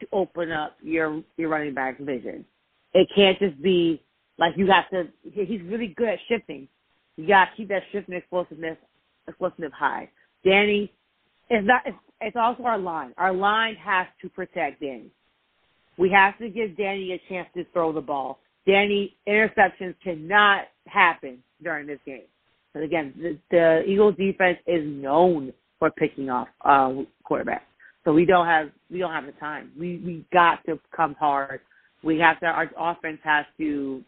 to open up your your running back vision. It can't just be like you have to. He's really good at shifting. You got to keep that shifting explosiveness explosiveness high. Danny, it's not. It's, it's also our line. Our line has to protect Danny. We have to give Danny a chance to throw the ball. Danny interceptions cannot happen during this game. But again, the, the Eagles defense is known for picking off uh, quarterbacks. So we don't have we don't have the time. We we got to come hard. We have to our offense has to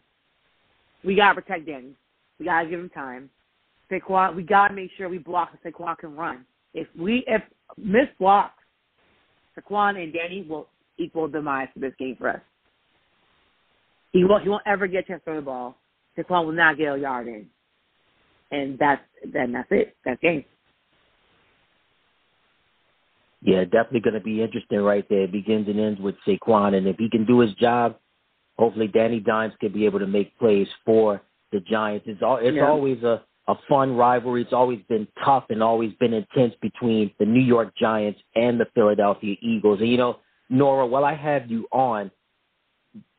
we gotta protect Danny. We gotta give him time. Saquon we gotta make sure we block so Saquon can run. If we if miss blocks, Saquon and Danny will equal demise for this game for us. He won't he won't ever get a chance to throw the ball. Saquon will not get a yard in. And that's then that's it. That's game. Yeah, definitely going to be interesting right there. It begins and ends with Saquon, and if he can do his job, hopefully Danny Dimes can be able to make plays for the Giants. It's all, it's Yeah. always a a fun rivalry. It's always been tough and always been intense between the New York Giants and the Philadelphia Eagles. And you know, Nora, while I have you on,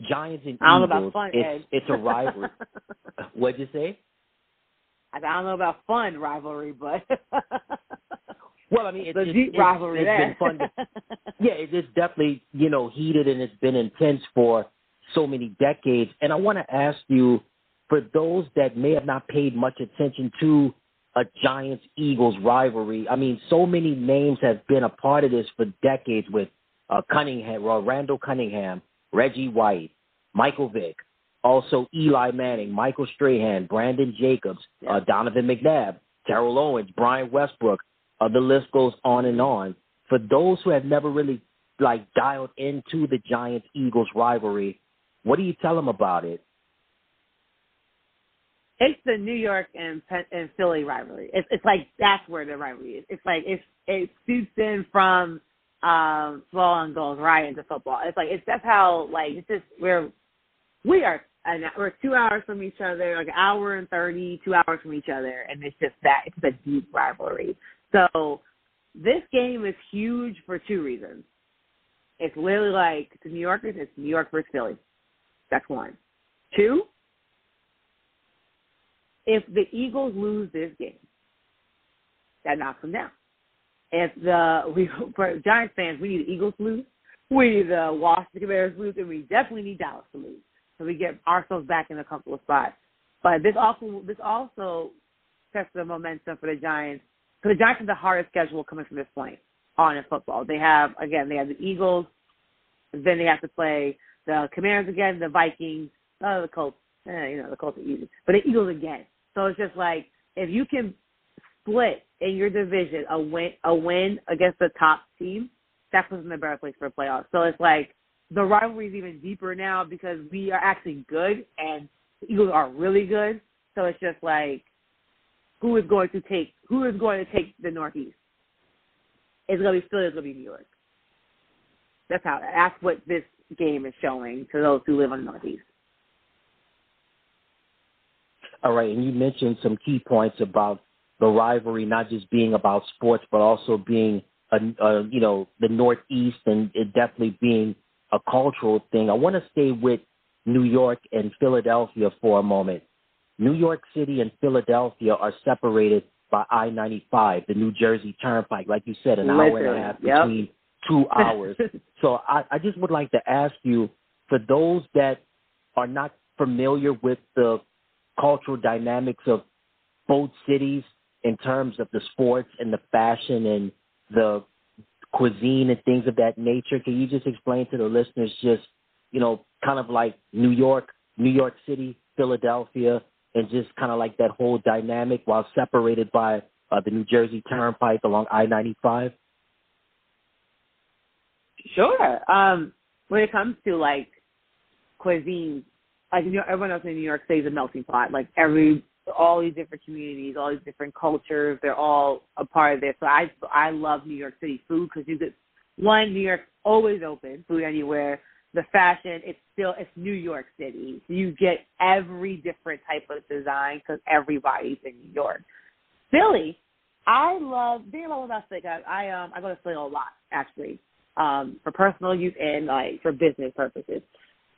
Giants and I don't know about fun, it's it's a rivalry. What'd you say? I don't know about fun rivalry, but Well, I mean, it's, the it's, deep it's, rivalry it's there. been fun. To, yeah, it's definitely you know heated and it's been intense for so many decades. And I want to ask you, for those that may have not paid much attention to a Giants Eagles rivalry, I mean, so many names have been a part of this for decades with uh, Cunningham, Randall Cunningham, Reggie White, Michael Vick, also Eli Manning, Michael Strahan, Brandon Jacobs, uh, Donovan McNabb, Terrell Owens, Brian Westbrook. Uh, the list goes on and on. For those who have never really like dialed into the Giants Eagles rivalry, what do you tell them about it? it's the New York and and Philly rivalry. It's it's like that's where the rivalry is. It's like it's it suits in from um and goes right into football. It's like it's that's how like it's just we're we are an, we're two hours from each other, like an hour and thirty, two hours from each other, and it's just that it's a deep rivalry. So this game is huge for two reasons. It's literally like to New Yorkers, it's New York versus Philly. That's one. Two, if the Eagles lose this game, that knocks them down. If the we for Giants fans, we need the Eagles to lose. We need the Washington Commanders to lose, and we definitely need Dallas to lose. So we get ourselves back in a of spots. But this also this also sets the momentum for the Giants. So the Giants have the hardest schedule coming from this point on in football. They have again they have the Eagles, then they have to play the Commanders again, the Vikings, uh, the Colts. Eh, you know the Colts are easy, but the Eagles again. So it's just like if you can split in your division a win a win against the top team, that puts us in a better place for playoffs. So it's like the rivalry is even deeper now because we are actually good and the Eagles are really good. So it's just like who is going to take who is going to take the Northeast? It's gonna be Philly, it's gonna be New York. That's how. That's what this game is showing to those who live on the Northeast. All right, and you mentioned some key points about the rivalry not just being about sports, but also being a, a you know the Northeast and it definitely being a cultural thing. I want to stay with New York and Philadelphia for a moment. New York City and Philadelphia are separated by I-95, the New Jersey Turnpike. Like you said, an hour and a half Yep. between two hours. so I, I just would like to ask you, for those that are not familiar with the cultural dynamics of both cities in terms of the sports and the fashion and the cuisine and things of that nature, can you just explain to the listeners just, you know, kind of like New York, New York City, Philadelphia, and just kind of like that whole dynamic while separated by uh, the New Jersey Turnpike along I-95? Sure. Um, when it comes to like cuisine, like you know, everyone else in New York City is a melting pot. Like every all these different communities, all these different cultures, they're all a part of this. So I I love New York City food because you get one New York always open, food anywhere. The fashion, it's still it's New York City. You get every different type of design because everybody's in New York. Philly, I love. being love about Philly. I, I um I go to Philly a lot actually, um for personal use and like for business purposes.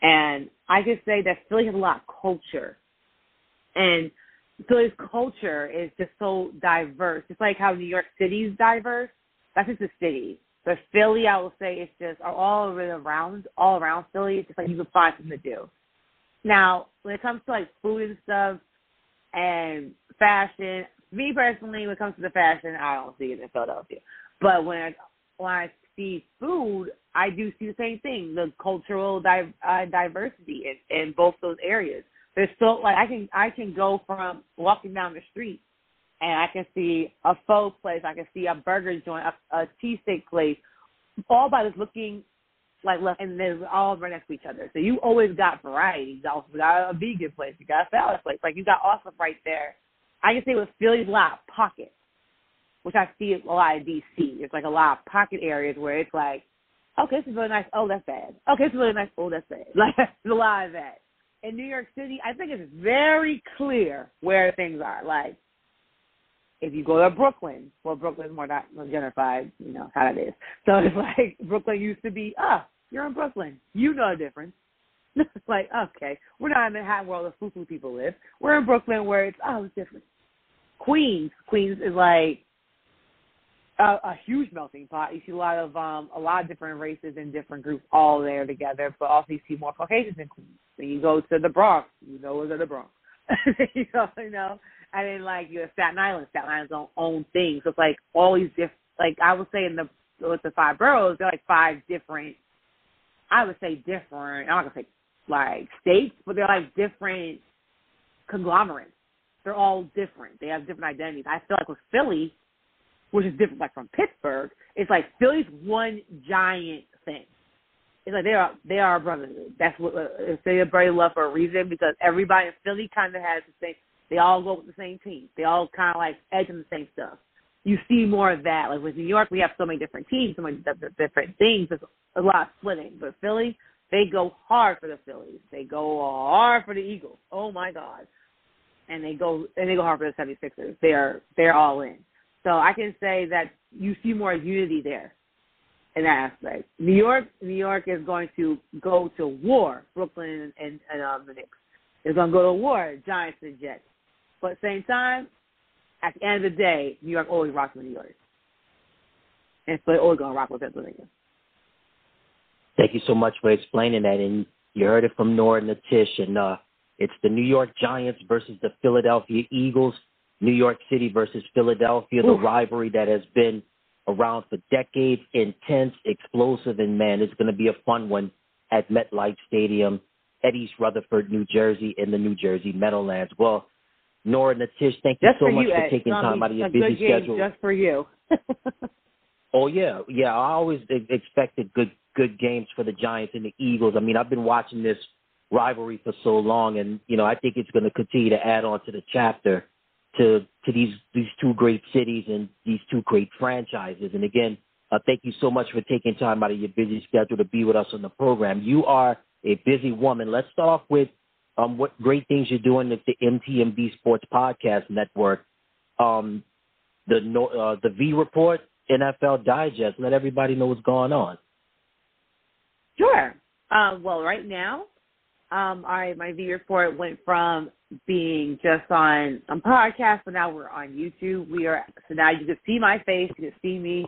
And I could say that Philly has a lot of culture, and Philly's culture is just so diverse. It's like how New York City's diverse. That's just the city. But Philly, I will say, it's just all around, all around Philly. It's just like you can find something to do. Now, when it comes to like food and stuff and fashion, me personally, when it comes to the fashion, I don't see it in Philadelphia. But when I, when I see food, I do see the same thing: the cultural di- uh, diversity in, in both those areas. There's still like I can I can go from walking down the street and I can see a pho place, I can see a burger joint, a, a cheesesteak place, all by just looking like left, and they're all right next to each other. So you always got variety. You also got a vegan place, you got a salad place, like you got stuff right there. I can say with Philly's a lot of pockets, which I see a lot in DC. It's like a lot of pocket areas where it's like, okay, this is really nice. Oh, that's bad. Okay, this is really nice. Oh, that's bad. Like there's a lot of that. In New York City, I think it's very clear where things are. Like if you go to Brooklyn, well, Brooklyn's more not gentrified, you know how it is. So it's like Brooklyn used to be, ah, you're in Brooklyn, you know the difference. like okay, we're not in the hot world of foo-foo people live. We're in Brooklyn where it's oh, it's different. Queens, Queens is like a, a huge melting pot. You see a lot of um a lot of different races and different groups all there together, but also you see more Caucasians in Queens. When you go to the Bronx, you know in the Bronx. you know, you know. And then like you have Staten Island, Staten Island's own own thing. So it's like all these different like I would say in the with the five boroughs, they're like five different I would say different I'm not gonna say like states, but they're like different conglomerates. They're all different. They have different identities. I feel like with Philly, which is different like from Pittsburgh, it's like Philly's one giant thing. It's like they are they are a brotherhood. That's what uh, they are very love for a reason because everybody in Philly kind of has the same. They all go with the same team. They all kind of like edge on the same stuff. You see more of that. Like with New York, we have so many different teams, so many different things. There's a lot of splitting. But Philly, they go hard for the Phillies. They go hard for the Eagles. Oh my God. And they go and they go hard for the 76ers. They're they're all in. So I can say that you see more unity there in that aspect. New York, New York is going to go to war. Brooklyn and, and um, the Knicks is going to go to war. Giants and Jets. But at the same time, at the end of the day, New York always rocks with New York, and so they're always going to rock with Pennsylvania. Thank you so much for explaining that. And you heard it from Nora and Natish. And uh, it's the New York Giants versus the Philadelphia Eagles. New York City versus Philadelphia, the rivalry that has been around for decades, intense, explosive, and man, it's going to be a fun one at MetLife Stadium at East Rutherford, New Jersey, in the New Jersey Meadowlands. Well, Nora and Natish, thank you Just so much you, for Ed. taking It's time out of your busy schedule. Just for you. Oh yeah, yeah. I always expected good good games for the Giants and the Eagles. I mean, I've been watching this rivalry for so long, and you know, I think it's going to continue to add on to the chapter to to these these two great cities and these two great franchises. And again, Uh, thank you so much for taking time out of your busy schedule to be with us on the program. You are a busy woman. Let's start off with um, what great things you're doing at the MTMV Sports Podcast Network. Um, the uh, the V Report, NFL Digest. Let everybody know what's going on. Sure. Uh, well, right now, um, I my V Report went from being just on on podcast, but now we're on YouTube. We are so now you can see my face, you can see me,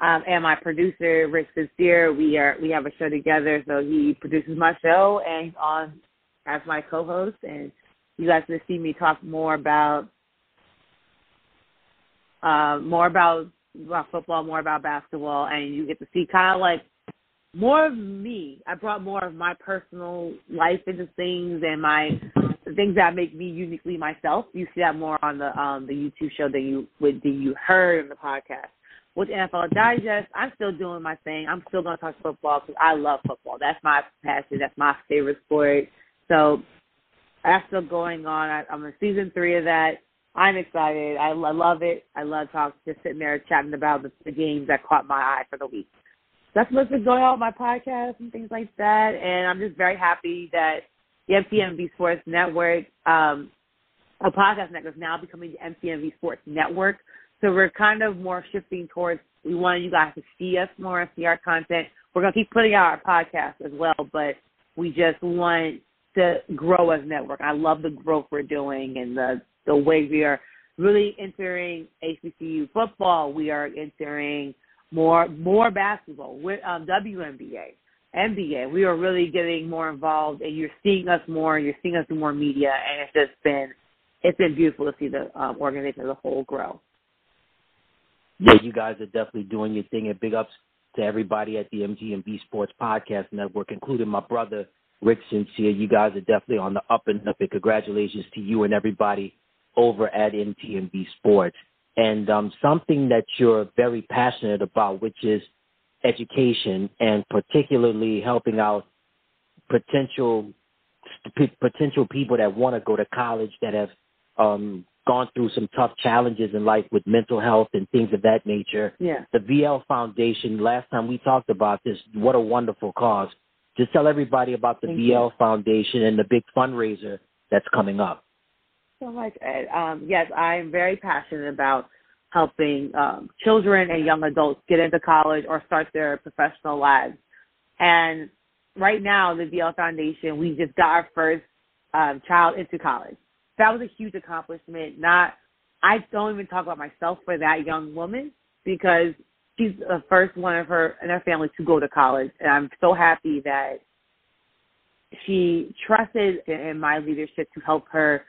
um, and my producer Rick Sincere. We are we have a show together, so he produces my show and on as my co-host, and you guys can see me talk more about uh, more about about football, more about basketball, and you get to see kind of like more of me. I brought more of my personal life into things and my things that make me uniquely myself. You see that more on the um the YouTube show than you would than you heard in the podcast. With NFL Digest, I'm still doing my thing. I'm still going to talk football because I love football. That's my passion. That's my favorite sport. So that's still going on. I, I'm in season three of that. I'm excited. I, I love it. I love talking, just sitting there chatting about the, the games that caught my eye for the week. That's what's been going on with my podcast and things like that. And I'm just very happy that the MTMV Sports Network, um, a podcast network, is now becoming the MTMV Sports Network. So we're kind of more shifting towards we want you guys to see us more and see our content. We're gonna keep putting out our podcast as well, but we just want to grow as a network. I love the growth we're doing and the the way we are really entering HBCU football. We are entering more more basketball with um, WNBA, NBA. We are really getting more involved, and you're seeing us more. You're seeing us do more media, and it's just been it's been beautiful to see the um, organization as a whole grow. Yeah, you guys are definitely doing your thing, and big ups to everybody at the MTMV Sports Podcast Network, including my brother Rick Sincere. You guys are definitely on the up and up, and congratulations to you and everybody over at MTMV Sports. And um, something that you're very passionate about, which is education and particularly helping out potential potential people that want to go to college that have um, gone through some tough challenges in life with mental health and things of that nature. Yeah. The VL Foundation, last time we talked about this, what a wonderful cause. Just tell everybody about the Thank VL you. Foundation and the big fundraiser that's coming up. So much, Um, yes, I am very passionate about helping um, children and young adults get into college or start their professional lives. And right now, the VL Foundation, we just got our first um, child into college. That was a huge accomplishment. Not, I don't even talk about myself for that young woman because she's the first one of her and her family to go to college, and I'm so happy that she trusted in my leadership to help her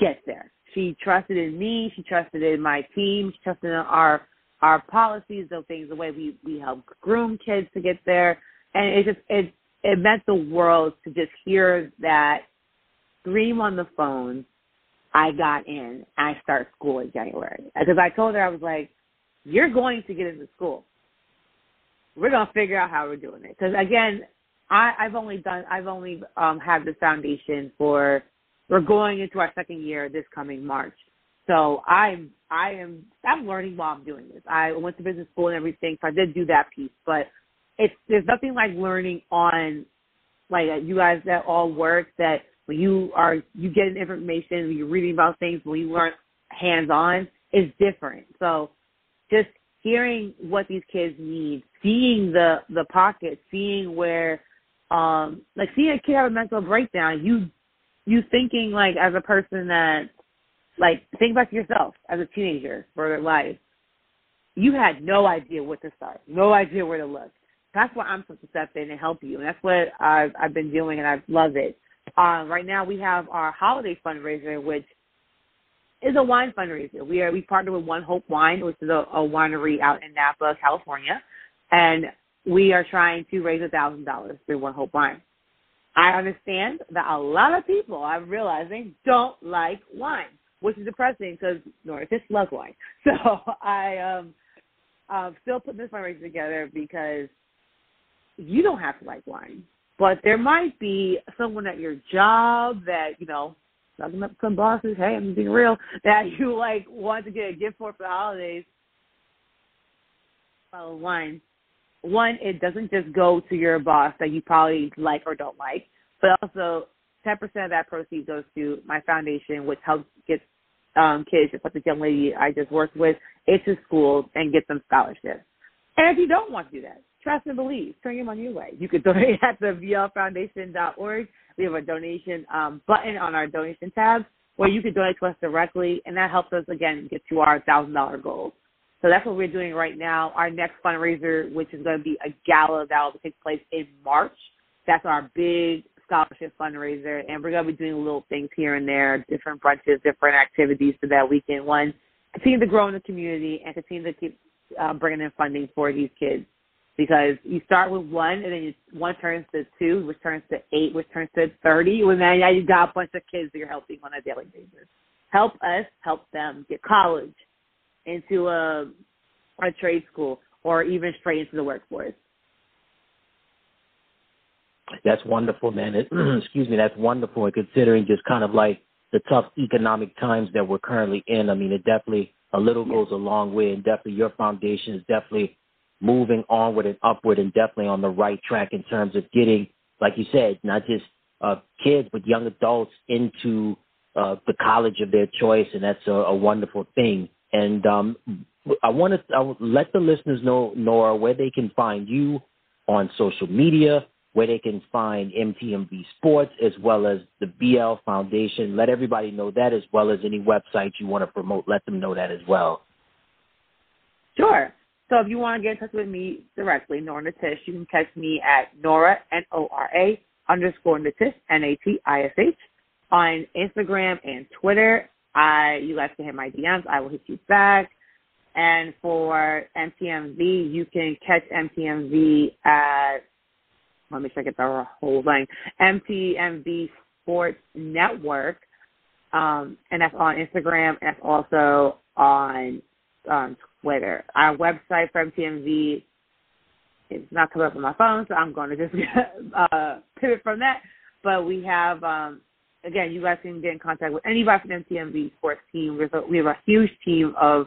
get there. She trusted in me. She trusted in my team. She trusted in our our policies, those things, the way we we help groom kids to get there, and it just it it meant the world to just hear that scream on the phone. I got in. I start school in January because I told her I was like, "You're going to get into school. We're gonna figure out how we're doing it." Because again, I, I've only done I've only um, had this foundation for we're going into our second year this coming March. So I'm I am I'm learning while I'm doing this. I went to business school and everything, so I did do that piece. But it's there's nothing like learning on like uh, you guys that all work that when you are you get information, when you're reading about things, when you learn hands on, is different. So just hearing what these kids need, seeing the the pockets, seeing where um like seeing a kid have a mental breakdown, you you thinking like as a person that like think about yourself as a teenager for their life. You had no idea what to start, no idea where to look. That's why I'm supposed to step in and help you, and that's what I've I've been doing, and I love it. Uh, right now, we have our holiday fundraiser, which is a wine fundraiser. We are we partner with One Hope Wine, which is a, a winery out in Napa, California, and we are trying to raise a thousand dollars through One Hope Wine. I understand that a lot of people, I'm realizing, don't like wine, which is depressing because Norris loves wine. So I um um still putting this fundraiser together because you don't have to like wine, but there might be someone at your job that you know, talking up some bosses. Hey, I'm being real. That you like want to get a gift for for the holidays. Well, one, one, it doesn't just go to your boss that you probably like or don't like, but also 10% of that proceeds goes to my foundation, which helps get um, kids, just like the young lady I just worked with, into school and get them scholarships. And if you don't want to do that, trust and believe, turn your money your way. You can donate at the VLFoundation.org. We have a donation um, button on our donation tab where you can donate to us directly, and that helps us, again, get to our $1,000 goal. So that's what we're doing right now. Our next fundraiser, which is going to be a gala that will take place in March. That's our big scholarship fundraiser, and we're going to be doing little things here and there, different brunches, different activities so that we can, one, continue to grow in the community and continue to keep uh, bringing in funding for these kids. Because you start with one, and then you, one turns to two, which turns to eight, which turns to 30. Well, now you've got a bunch of kids that you're helping on a daily basis. Help us help them get college, into a, a trade school, or even straight into the workforce. That's wonderful, man. It, excuse me, that's wonderful. And considering just kind of like the tough economic times that we're currently in, I mean, it definitely a little goes a long way, and definitely your foundation is definitely moving onward and upward, and definitely on the right track in terms of getting, like you said, not just uh, kids but young adults into uh, the college of their choice, and that's a, a wonderful thing. And um, I want to let the listeners know, Nora, where they can find you on social media, where they can find MTMV Sports as well as the VL Foundation. Let everybody know that as well as any websites you want to promote. Let them know that as well. Sure. So if you want to get in touch with me directly, Nora Natish, you can catch me at Nora, N-O-R-A, underscore Natish, N-A-T-I-S-H, on Instagram and Twitter. I, you guys can hit my DMs. I will hit you back. And for MTMV, you can catch MTMV at let me check it the whole thing. MTMV Sports Network, um, and that's on Instagram. And that's also on um, Twitter. Our website for MTMV is not coming up on my phone, so I'm going to just uh, pivot from that. But we have, um, again, you guys can get in contact with anybody from MTMV Sports team. We have a huge team of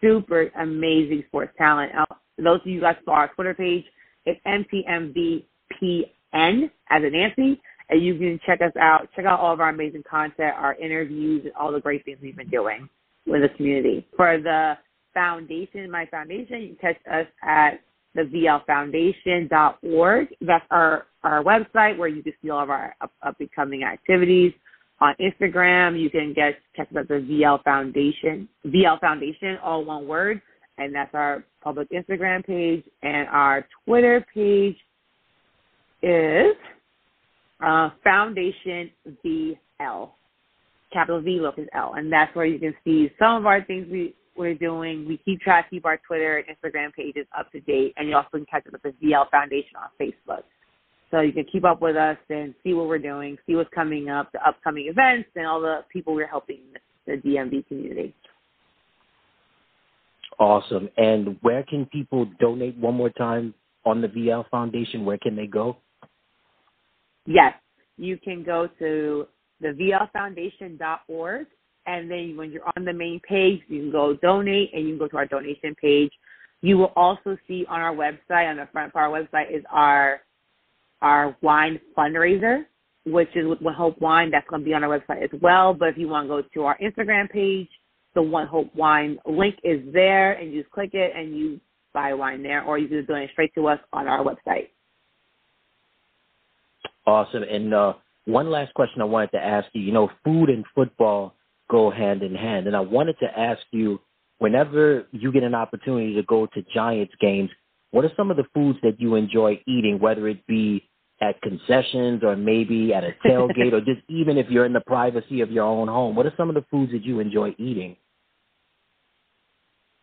super amazing sports talent. Uh, those of you guys saw our Twitter page, it's MTMV PN as a Nancy. And you can check us out, check out all of our amazing content, our interviews, and all the great things we've been doing with the community. For the foundation, my foundation, you can catch us at the VLFoundation.org. That's our, our website where you can see all of our up, up and coming activities. On Instagram, you can get check us out the VL Foundation, VL Foundation, all one word, and that's our public Instagram page and our Twitter page is uh, Foundation VL. Capital V, is L. And that's where you can see some of our things we, we're doing. We keep track, keep our Twitter and Instagram pages up to date. And you also can catch up with the VL Foundation on Facebook. So you can keep up with us and see what we're doing, see what's coming up, the upcoming events, and all the people we're helping the DMV community. Awesome. And where can people donate one more time on the VL Foundation? Where can they go? Yes, you can go to the VLFoundation.org, and then when you're on the main page, you can go donate, and you can go to our donation page. You will also see on our website, on the front of our website, is our our wine fundraiser, which is with One Hope Wine. That's going to be on our website as well. But if you want to go to our Instagram page, the One Hope Wine link is there, and you just click it and you buy wine there, or you can donate straight to us on our website. Awesome. And uh, one last question I wanted to ask you. You know, food and football go hand in hand, and I wanted to ask you, whenever you get an opportunity to go to Giants games, what are some of the foods that you enjoy eating, whether it be at concessions or maybe at a tailgate or just even if you're in the privacy of your own home? What are some of the foods that you enjoy eating?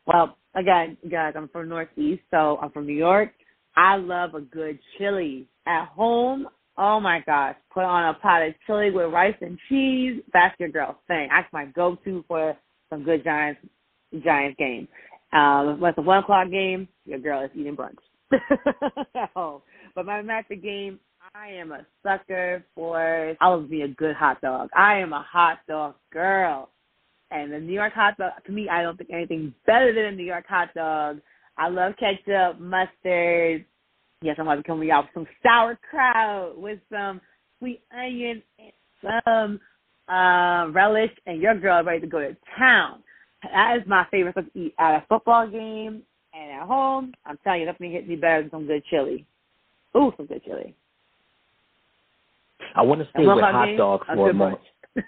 Well, again, guys, I'm from Northeast, so I'm from New York. I love a good chili. At home, Oh my gosh, put on a pot of chili with rice and cheese. That's your girl thing. That's my go-to for some good Giants Giants game. Um, when it's a one o'clock game, your girl is eating brunch home. But my magic game, I am a sucker for. I love be a good hot dog. I am a hot dog girl, and the New York hot dog. To me, I don't think anything better than a New York hot dog. I love ketchup, mustard. Yes, I'm about to come with some sauerkraut with some sweet onion and some uh, relish, and your girl ready to go to town. That is my favorite stuff to eat at a football game and at home. I'm telling you, nothing hits me better than some good chili. Ooh, some good chili. I want to stay with hot dogs for a moment.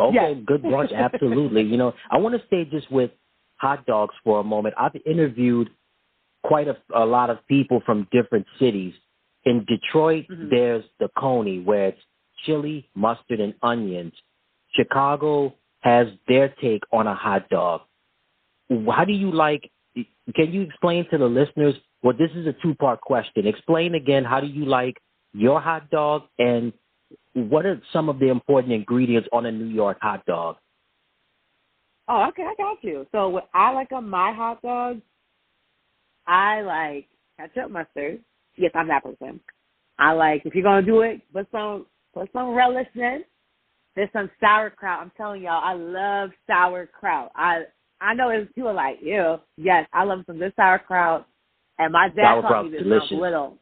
Okay, Yes. good brunch, absolutely. you know, I want to stay just with hot dogs for a moment. I've interviewed quite a, a lot of people from different cities. In Detroit, Mhm. there's the Coney, where it's chili, mustard, and onions. Chicago has their take on a hot dog. How do you like? Can you explain to the listeners? Well, this is a two-part question. Explain again. How do you like your hot dog, and what are some of the important ingredients on a New York hot dog? Oh, okay, I got you. So what I like on my hot dogs, I like ketchup mustard. Yes, I'm that person. I like if you're gonna do it, put some put some relish in. There's some sauerkraut. I'm telling y'all, I love sauerkraut. I I know it's people like, ew. Yes, I love some good sauerkraut. And my dad taught me this when I was little.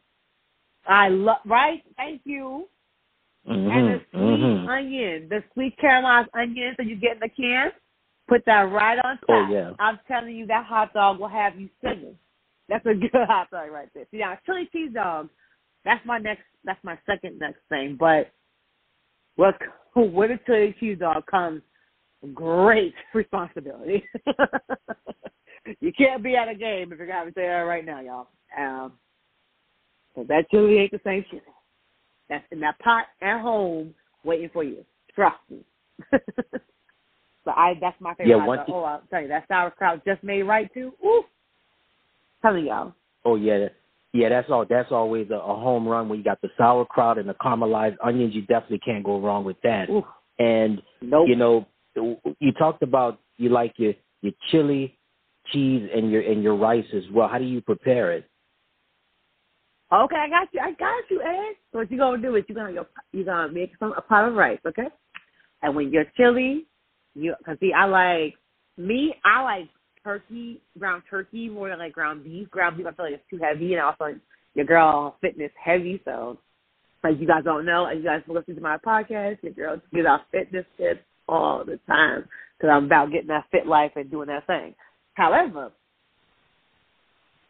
I love right. Thank you. And the Mhm, sweet mhm. onion, the sweet caramelized onions that you get in the can, put that right on top. Oh, yeah. I'm telling you, that hot dog will have you singing. That's a good hot dog right there. See, now chili cheese dog, that's my next. That's my second next thing. But what with a chili cheese dog comes great responsibility. you can't be at a game if you're gonna say that right now, y'all. Um, so that chili ain't the same chili. That's in that pot at home waiting for you. Trust me. so I that's my favorite. Yeah, dog. thing- oh, I'll tell you that sauerkraut just made right too. Ooh, telling y'all. Oh yeah, yeah. That's all. That's always a, a home run when you got the sauerkraut and the caramelized onions. You definitely can't go wrong with that. Ooh. And Nope. you know, you talked about you like your your chili, cheese, and your and your rice as well. How do you prepare it? Okay, I got you. I got you, Ed. So what you gonna do is you gonna you gonna make some a pot of rice, okay? And when you're chili, you cause see I like me I like turkey ground turkey more than like ground beef. Ground beef I feel like it's too heavy, and also your girl fitness heavy. So like you guys don't know, and you guys listen to my podcast, your girl gives out fitness tips all the time because I'm about getting that fit life and doing that thing. However,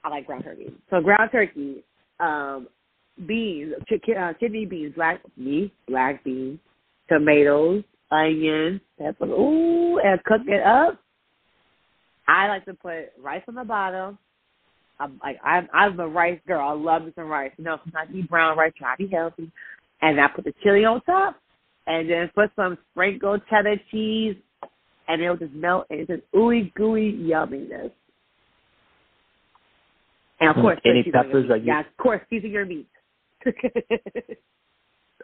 I like ground turkey. So ground turkey, um, beans, ch- uh, kidney beans, black me, black beans, tomatoes, onions, pepper, ooh, and cook it up. I like to put rice on the bottom. I'm like I'm I'm a rice girl. I love me some rice. You know, not be brown rice, try to be healthy. And I put the chili on top, and then put some sprinkled cheddar cheese, and it'll just melt and into ooey gooey yumminess. And of Hmm. course, Any peppers are you- Yeah, of course, season your meat.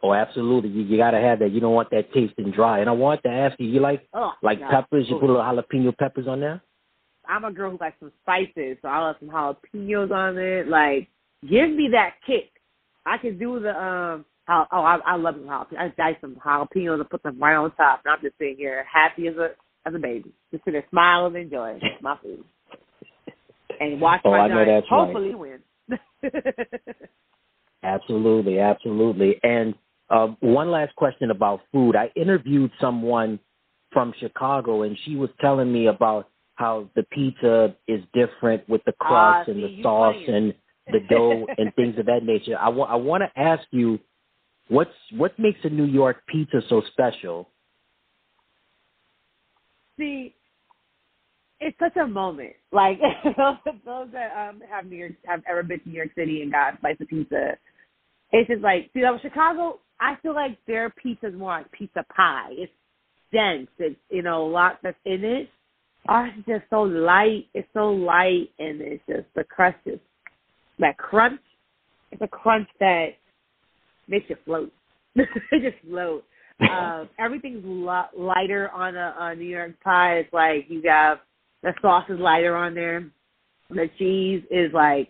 Oh, absolutely. You, you got to have that. You don't want that tasting dry. And I want to ask you, you like oh, like peppers? You put a little jalapeno peppers on there? I'm a girl who likes some spices, so I love some jalapenos on it. Like, give me that kick. I can do the um. Oh, oh I, I love some jalapenos. I dice some jalapenos and put them right on top, and I'm just sitting here happy as a as a baby, just sitting there smiling and enjoying my food, and watch Oh, my I know that's right. hopefully win. Absolutely, absolutely. And uh, one last question about food. I interviewed someone from Chicago, and she was telling me about how the pizza is different with the crust and the sauce and the dough and things of that nature. I want I want to ask you, what's what makes a New York pizza so special? See, it's such a moment. Like those that um have New York have ever been to New York City and got a slice of pizza, it's just like see, that Chicago. I feel like their pizza is more like pizza pie. It's dense. It's you know a lot that's in it. Ours is just so light. It's so light, and it's just the crust is that crunch. It's a crunch that makes you float. it just float. Um, everything's lo- lighter on a, on New York pie. It's like you got the sauce is lighter on there. The cheese is like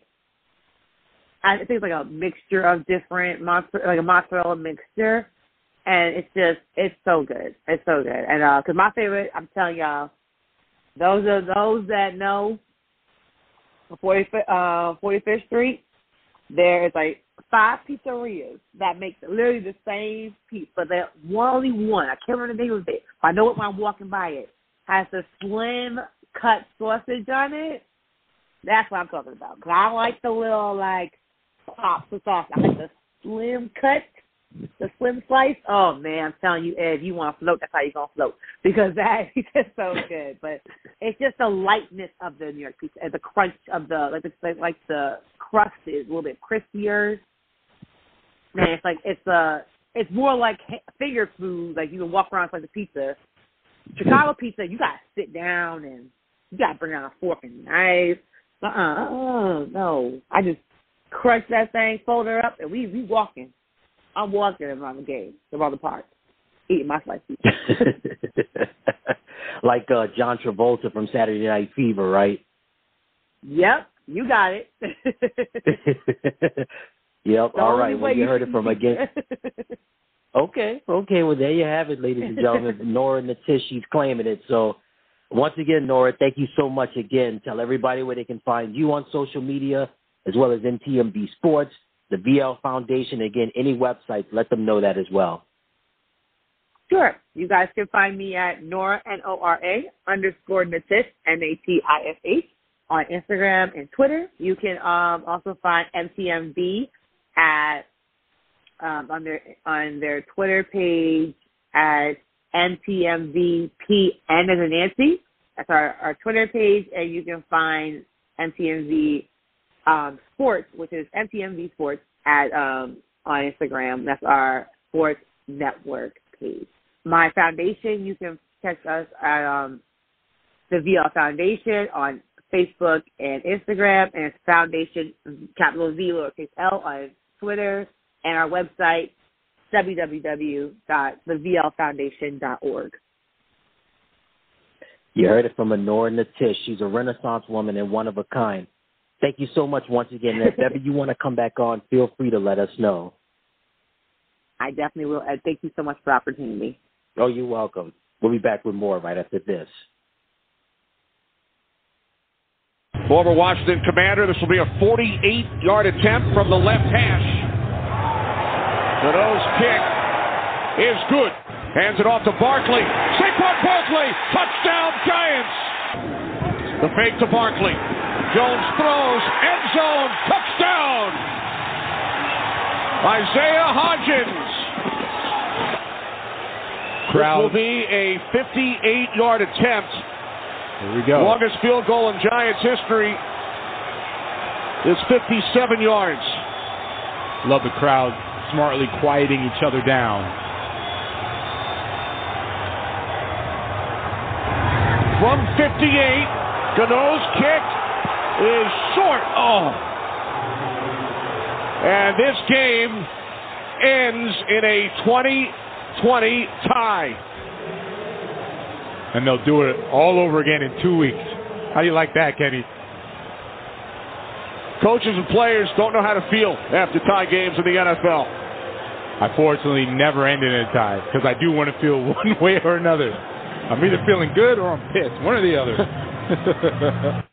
I think it's like a mixture of different mozzarella, like a mozzarella mixture, and it's just it's so good. It's so good. And uh 'cause my favorite, I'm telling y'all, those are those that know. 40, uh, 45th Street, there is like five pizzerias that make literally the same pizza, but one only one. I can't remember the name of it. But I know it when I'm walking by it. Has the slim cut sausage on it. That's what I'm talking about. Cause I like the little like pops of sauce. I like the slim cut, the slim slice. Oh man, I'm telling you, Ed, you want to float? That's how you're gonna float because that is just so good. But it's just the lightness of the New York pizza and the crunch of the like the like the crust is a little bit crispier. Man, it's like it's uh it's more like finger food. Like you can walk around like the pizza. Chicago pizza, you gotta sit down and you gotta bring out a fork and knife. Uh uh-uh, uh no. I just crunch that thing, fold her up, and we we walking. I'm walking around the game, around the park, eating my slice like uh John Travolta from Saturday Night Fever, right? Yep, you got it. yep. The All right. Well, you heard it from again. Okay, okay. Well, there you have it, ladies and gentlemen. Nora the she's claiming it. So, once again, Nora, thank you so much again. Tell everybody where they can find you on social media, as well as MTMV Sports, the VL Foundation. Again, any websites, let them know that as well. Sure. You guys can find me at Nora N O R A underscore Natish N A T I S H on Instagram and Twitter. You can um, also find MTMV at um, on their on their Twitter page at MTMVPN as in Nancy. That's our, our Twitter page, and you can find MTMV um, Sports, which is MTMV Sports at um, on Instagram. That's our sports network page. My foundation, you can catch us at um, the VL Foundation on Facebook and Instagram, and it's Foundation capital V lowercase L on Twitter, and our website www.thevlfoundation.org. You heard it from Nora Natish. She's a Renaissance woman and one of a kind. Thank you so much once again. And if ever you want to come back on, feel free to let us know. I definitely will. And thank you so much for the opportunity. Oh, you're welcome. We'll be back with more right after this. Former Washington commander. This will be a 48-yard attempt from the left hash. Gano's kick is good. Hands it off to Barkley. Saquon Barkley. Touchdown Giants. The fake to Barkley. Jones throws. End zone. Touchdown. Isaiah Hodgins. Crowd. This will be a 58-yard attempt. Here we go. Longest field goal in Giants history is 57 yards. Love the crowd smartly quieting each other down. From 58, Gano's kick is short. Oh. And this game ends in a 20-20 tie. And they'll do it all over again in two weeks. How do you like that, Kenny? Coaches and players don't know how to feel after tie games in the NFL. I fortunately never end in a tie because I do want to feel one way or another. I'm either feeling good or I'm pissed, one or the other.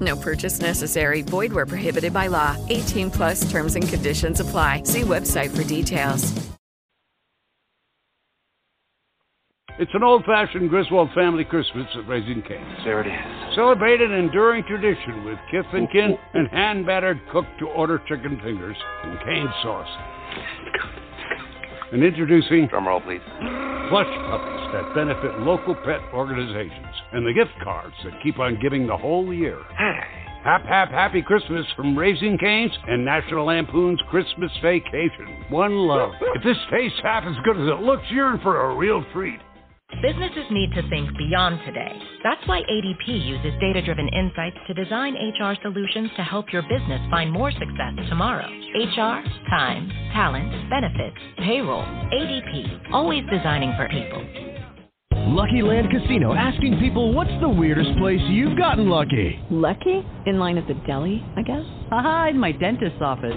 No purchase necessary. Void where prohibited by law. 18 plus terms and conditions apply. See website for details. It's an old-fashioned Griswold family Christmas at Raising Cane's. There it is. Celebrate an enduring tradition with kith and kin and hand-battered cooked-to-order chicken fingers and cane sauce. And introducing Drumroll, please. plush puppies that benefit local pet organizations and the gift cards that keep on giving the whole year. Hap, hap, happy Christmas from Raising Cane's and National Lampoon's Christmas Vacation. One love. If this tastes half as good as it looks, you're in for a real treat. Businesses need to think beyond today. That's why ADP uses data driven insights to design HR solutions to help your business find more success tomorrow. HR, time, talent, benefits, payroll. ADP, always designing for people. Lucky Land Casino asking people what's the weirdest place you've gotten lucky? Lucky? In line at the deli, I guess? Aha, in my dentist's office.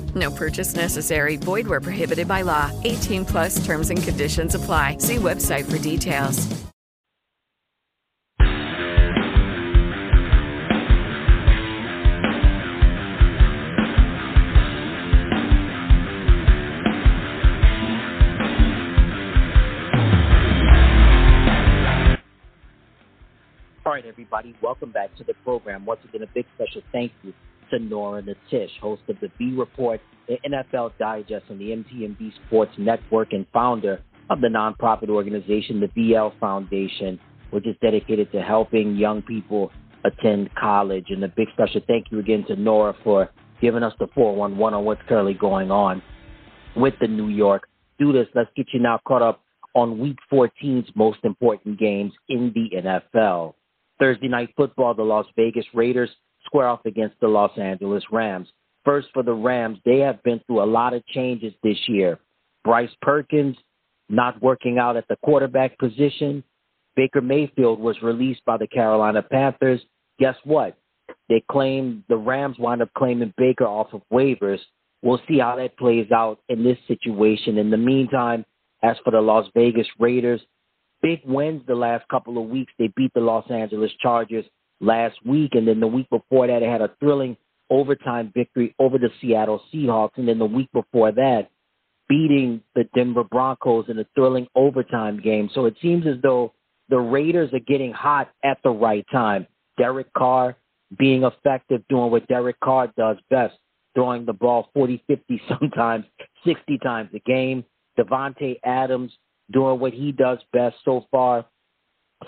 No purchase necessary. Void where prohibited by law. 18 plus terms and conditions apply. See website for details. All right, everybody, welcome back to the program. Once again, a big special thank you to Nora Natish, host of the V Report, the NFL Digest, and the MTMV Sports Network, and founder of the nonprofit organization, the VL Foundation, which is dedicated to helping young people attend college. And a big special thank you again to Nora for giving us the 411 on what's currently going on with the New York. Do this. Let's get you now caught up on Week 14's most important games in the NFL. Thursday night football, the Las Vegas Raiders square off against the Los Angeles Rams. First for the Rams, they have been through a lot of changes this year. Bryce Perkins not working out at the quarterback position. Baker Mayfield was released by the Carolina Panthers. Guess what? They claim the Rams wind up claiming Baker off of waivers. We'll see how that plays out in this situation. In the meantime, as for the Las Vegas Raiders, big wins the last couple of weeks. They beat the Los Angeles Chargers last week, and then the week before that, it had a thrilling overtime victory over the Seattle Seahawks, and then the week before that, beating the Denver Broncos in a thrilling overtime game. So it seems as though the Raiders are getting hot at the right time. Derek Carr being effective, doing what Derek Carr does best, throwing the ball 40, 50, sometimes 60 times a game. Davante Adams doing what he does best so far.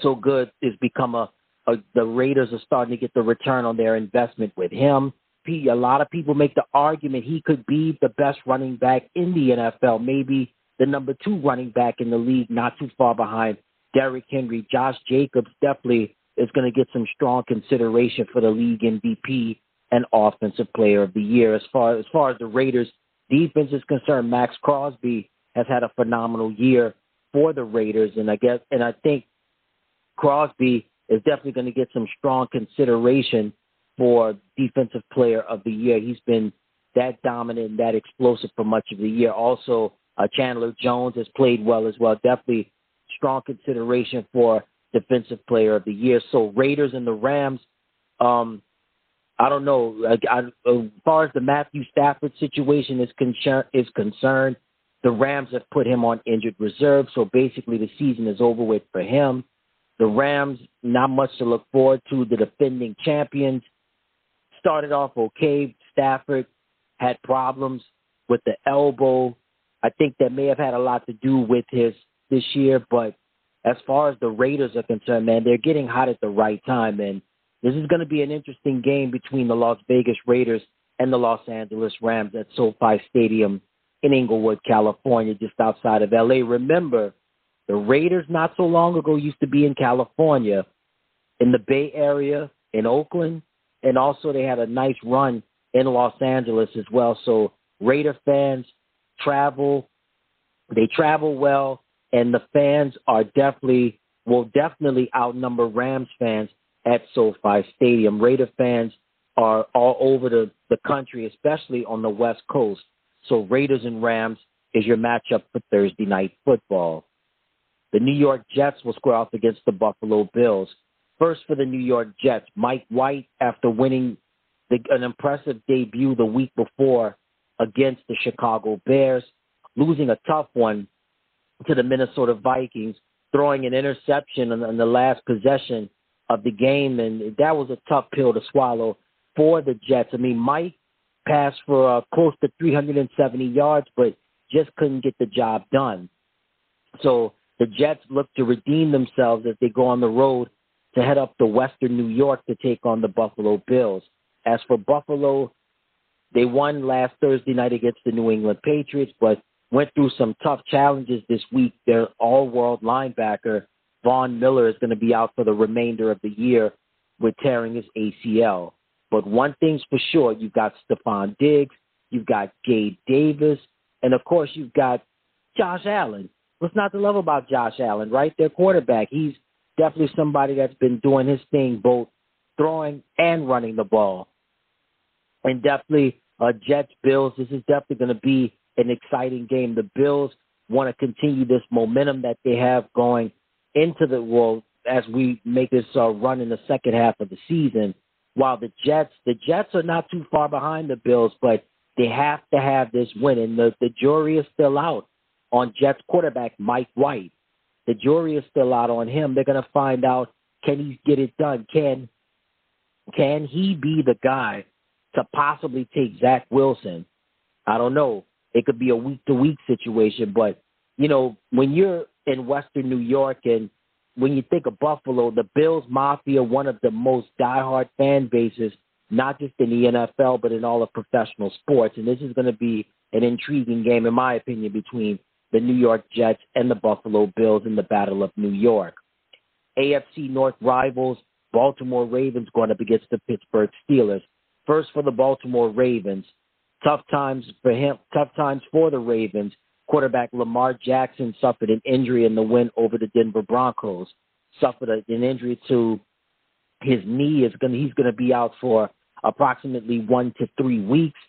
So good has become a, a the Raiders are starting to get the return on their investment with him. He, a lot of people make the argument he could be the best running back in the NFL, maybe the number two running back in the league, not too far behind Derrick Henry. Josh Jacobs definitely is going to get some strong consideration for the league MVP and offensive player of the year. As far as far as the Raiders defense is concerned, Maxx Crosby has had a phenomenal year for the Raiders, and I guess and I think Crosby is definitely going to get some strong consideration for defensive player of the year. He's been that dominant and that explosive for much of the year. Also, uh, Chandler Jones has played well as well. Definitely strong consideration for defensive player of the year. So Raiders and the Rams, um, I don't know. I, I, as far as the Matthew Stafford situation is concerned, is concerned, The Rams have put him on injured reserve, so basically the season is over with for him. The Rams, not much to look forward to. The defending champions started off okay. Stafford had problems with the elbow. I think that may have had a lot to do with his this year, but as far as the Raiders are concerned, man, they're getting hot at the right time. And this is going to be an interesting game between the Las Vegas Raiders and the Los Angeles Rams at SoFi Stadium in Inglewood, California, just outside of LA. Remember, the Raiders not so long ago used to be in California, in the Bay Area, in Oakland, and also they had a nice run in Los Angeles as well. So Raider fans travel, they travel well, and the fans are definitely will definitely outnumber Rams fans at SoFi Stadium. Raider fans are all over the, the country, especially on the West Coast. So Raiders and Rams is your matchup for Thursday night football. The New York Jets will square off against the Buffalo Bills. First for the New York Jets, Mike White, after winning the, an impressive debut the week before against the Chicago Bears, losing a tough one to the Minnesota Vikings, throwing an interception on, in the last possession of the game, and that was a tough pill to swallow for the Jets. I mean, Mike passed for uh, close to 370 yards, but just couldn't get the job done. So the Jets look to redeem themselves as they go on the road to head up to Western New York to take on the Buffalo Bills. As for Buffalo, they won last Thursday night against the New England Patriots, but went through some tough challenges this week. Their all-world linebacker Von Miller is going to be out for the remainder of the year with tearing his ACL. But one thing's for sure, you've got Stefon Diggs, you've got Gabe Davis, and of course you've got Josh Allen. What's not to love about Josh Allen, right? Their quarterback. He's definitely somebody that's been doing his thing, both throwing and running the ball. And definitely uh, Jets Bills. This is definitely going to be an exciting game. The Bills want to continue this momentum that they have going into the world as we make this uh, run in the second half of the season. While the Jets, the Jets are not too far behind the Bills, but they have to have this win, and the, the jury is still out on Jets quarterback Mike White. The jury is still out on him. They're going to find out can he get it done? Can can he be the guy to possibly take Zach Wilson? I don't know. It could be a week to week situation, but you know when you're in Western New York and when you think of Buffalo, the Bills Mafia, one of the most diehard fan bases, not just in the NFL, but in all of professional sports. And this is going to be an intriguing game, in my opinion, between the New York Jets and the Buffalo Bills in the Battle of New York. AFC North rivals, Baltimore Ravens going up against the Pittsburgh Steelers. First for the Baltimore Ravens. Tough times for him, tough times for the Ravens quarterback Lamar Jackson suffered an injury in the win over the Denver Broncos. Suffered an injury to his knee. Is going he's going to be out for approximately one to three weeks.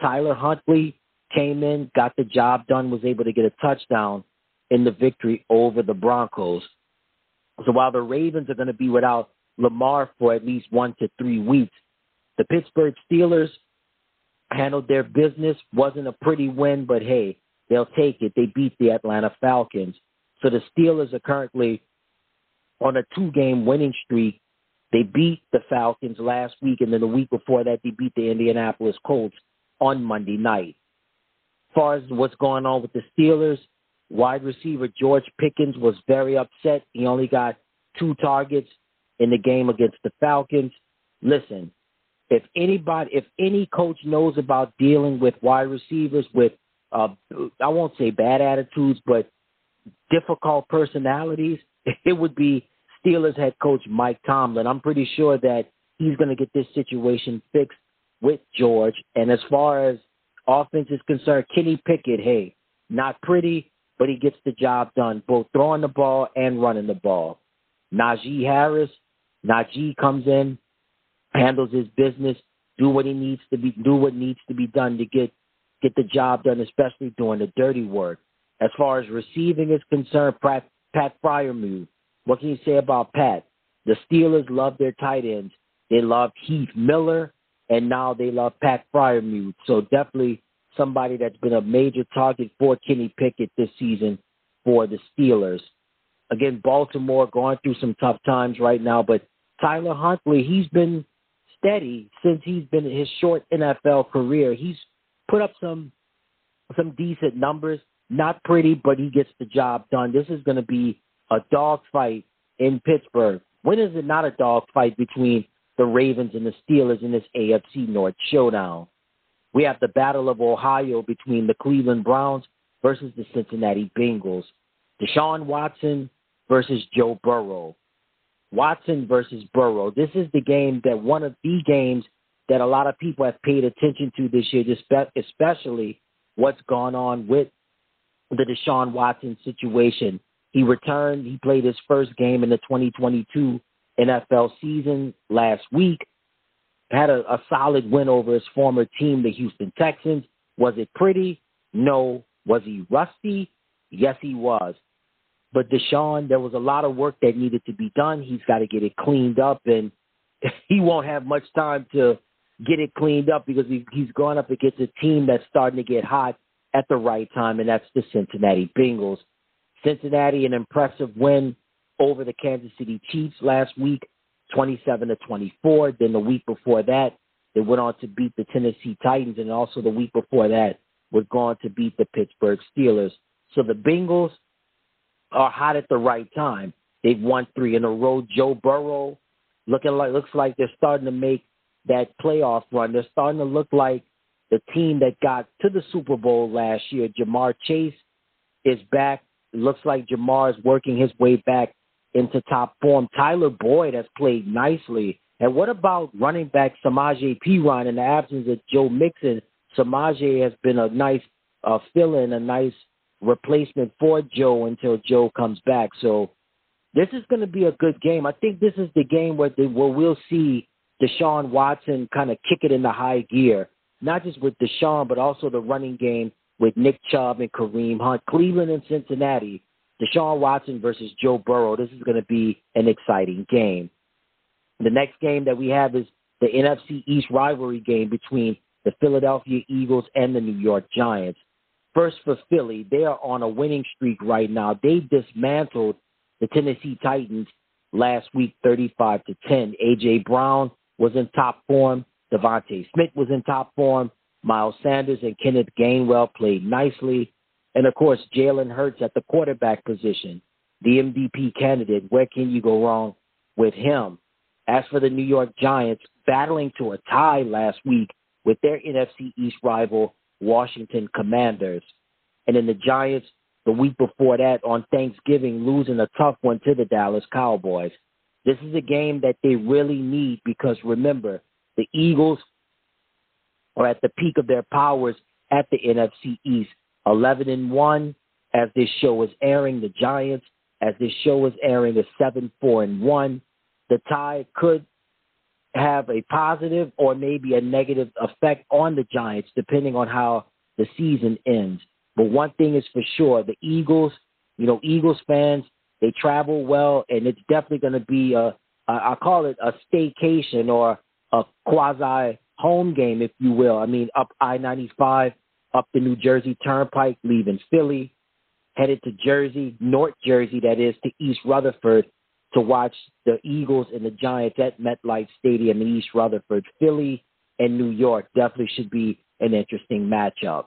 Tyler Huntley came in, got the job done, was able to get a touchdown in the victory over the Broncos. So while the Ravens are going to be without Lamar for at least one to three weeks, the Pittsburgh Steelers handled their business. Wasn't a pretty win, but hey, they'll take it. They beat the Atlanta Falcons. So the Steelers are currently on a two game winning streak. They beat the Falcons last week, and then the week before that, they beat the Indianapolis Colts on Monday night. Far as what's going on with the Steelers, wide receiver George Pickens was very upset. He only got two targets in the game against the Falcons. Listen, if anybody, if any coach knows about dealing with wide receivers with uh, I won't say bad attitudes, but difficult personalities, it would be Steelers head coach Mike Tomlin. I'm pretty sure that he's going to get this situation fixed with George. And as far as offense is concerned, Kenny Pickett, hey, not pretty, but he gets the job done, both throwing the ball and running the ball. Najee Harris, Najee comes in, handles his business, do what he needs to be, do what needs to be done to get get the job done, especially doing the dirty work. As far as receiving is concerned, Pat, Pat Freiermuth, what can you say about Pat? The Steelers love their tight ends. They love Heath Miller, and now they love Pat Freiermuth. So definitely somebody that's been a major target for Kenny Pickett this season for the Steelers. Again, Baltimore going through some tough times right now, but Tyler Huntley, he's been steady since he's been in his short NFL career. He's put up some some decent numbers. Not pretty, but he gets the job done. This is going to be a dog fight in Pittsburgh. When is it not a dog fight between the Ravens and the Steelers in this AFC North showdown? We have the Battle of Ohio between the Cleveland Browns versus the Cincinnati Bengals. Deshaun Watson versus Joe Burrow. Watson versus Burrow. This is the game that one of the games that a lot of people have paid attention to this year, especially what's gone on with the Deshaun Watson situation. He returned, he played his first game in the 2022 NFL season last week, had a, a solid win over his former team, the Houston Texans. Was it pretty? No. Was he rusty? Yes, he was. But Deshaun, there was a lot of work that needed to be done. He's got to get it cleaned up, and he won't have much time to get it cleaned up because he's gone up against a team that's starting to get hot at the right time, and that's the Cincinnati Bengals. Cincinnati, an impressive win over the Kansas City Chiefs last week, 27 to 24. Then the week before that, they went on to beat the Tennessee Titans, and also the week before that, was going to beat the Pittsburgh Steelers. So the Bengals are hot at the right time. They've won three in a row. Joe Burrow looking like looks like they're starting to make that playoff run. They're starting to look like the team that got to the Super Bowl last year. Ja'Marr Chase is back. It looks like Ja'Marr is working his way back into top form. Tyler Boyd has played nicely. And what about running back Samaje Perine in the absence of Joe Mixon? Samaje has been a nice uh, fill-in, a nice replacement for Joe until Joe comes back. So this is going to be a good game. I think this is the game where, the, where we'll see Deshaun Watson kind of kick it into high gear, not just with Deshaun, but also the running game with Nick Chubb and Kareem Hunt. Cleveland and Cincinnati, Deshaun Watson versus Joe Burrow. This is going to be an exciting game. The next game that we have is the NFC East rivalry game between the Philadelphia Eagles and the New York Giants. First for Philly, they are on a winning streak right now. They dismantled the Tennessee Titans last week 35 to 10. AJ Brown was in top form. DeVonta Smith was in top form. Miles Sanders and Kenneth Gainwell played nicely. And of course, Jalen Hurts at the quarterback position, the MVP candidate. Where can you go wrong with him? As for the New York Giants, battling to a tie last week with their NFC East rival, Washington Commanders. And then the Giants, the week before that, on Thanksgiving, losing a tough one to the Dallas Cowboys. This is a game that they really need because remember, the Eagles are at the peak of their powers at the NFC East. 11 and 1 as this show is airing. The Giants, as this show is airing, is 7 4 and 1. The tie could have a positive or maybe a negative effect on the Giants, depending on how the season ends. But one thing is for sure the Eagles, you know, Eagles fans, they travel well, and it's definitely going to be a, I call it a staycation or a quasi home game, if you will. I mean, up I 95, up the New Jersey Turnpike, leaving Philly, headed to Jersey, North Jersey, that is, to East Rutherford to watch the Eagles and the Giants at MetLife Stadium in East Rutherford. Philly and New York definitely should be an interesting matchup.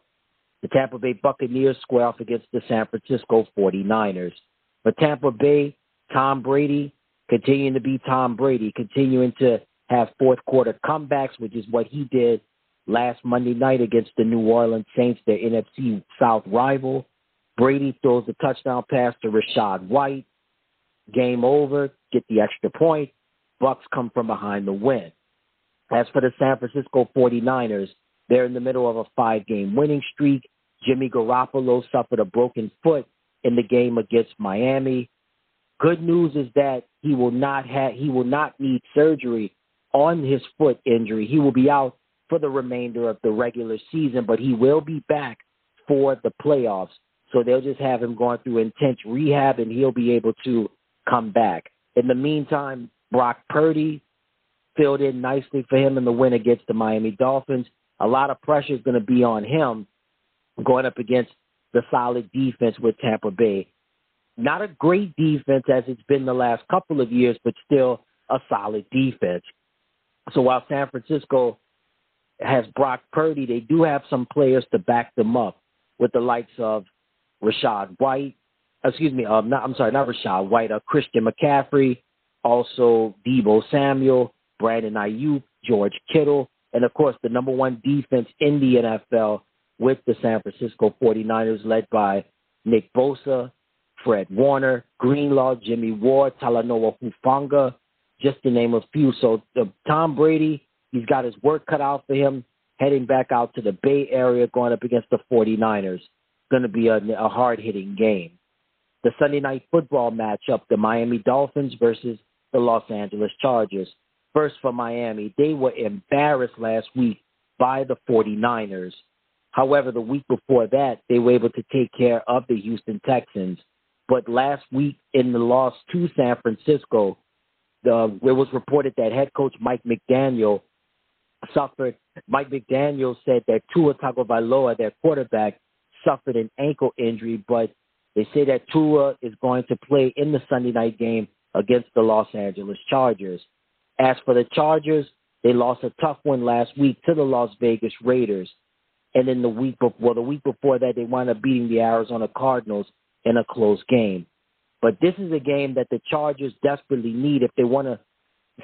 The Tampa Bay Buccaneers square off against the San Francisco 49ers. For Tampa Bay, Tom Brady continuing to be Tom Brady, continuing to have fourth quarter comebacks, which is what he did last Monday night against the New Orleans Saints, their NFC South rival. Brady throws a touchdown pass to Rachaad White. Game over, get the extra point. Bucks come from behind the win. As for the San Francisco 49ers, they're in the middle of a five game winning streak. Jimmy Garoppolo suffered a broken foot in the game against Miami. Good news is that he will not have he will not need surgery on his foot injury. He will be out for the remainder of the regular season, but he will be back for the playoffs. So they'll just have him going through intense rehab and he'll be able to come back. In the meantime, Brock Purdy filled in nicely for him in the win against the Miami Dolphins. A lot of pressure is going to be on him going up against the solid defense with Tampa Bay. Not a great defense as it's been the last couple of years, but still a solid defense. So while San Francisco has Brock Purdy, they do have some players to back them up with the likes of Rachaad White, excuse me, um, not, I'm sorry, not Rachaad White, uh, Christian McCaffrey, also Deebo Samuel, Brandon Aiyuk, George Kittle, and of course the number one defense in the NFL with the San Francisco 49ers led by Nick Bosa, Fred Warner, Greenlaw, Jimmy Ward, Talanoa Hufanga, just to name a few. So uh, Tom Brady, he's got his work cut out for him heading back out to the Bay Area going up against the 49ers. Going to be a, a hard-hitting game. The Sunday night football matchup, the Miami Dolphins versus the Los Angeles Chargers. First for Miami, they were embarrassed last week by the 49ers. However, the week before that, they were able to take care of the Houston Texans. But last week in the loss to San Francisco, the, it was reported that head coach Mike McDaniel suffered. Mike McDaniel said that Tua Tagovailoa, their quarterback, suffered an ankle injury, but they say that Tua is going to play in the Sunday night game against the Los Angeles Chargers. As for the Chargers, they lost a tough one last week to the Las Vegas Raiders. And then the week before, well, the week before that, they wound up beating the Arizona Cardinals in a close game. But this is a game that the Chargers desperately need if they want to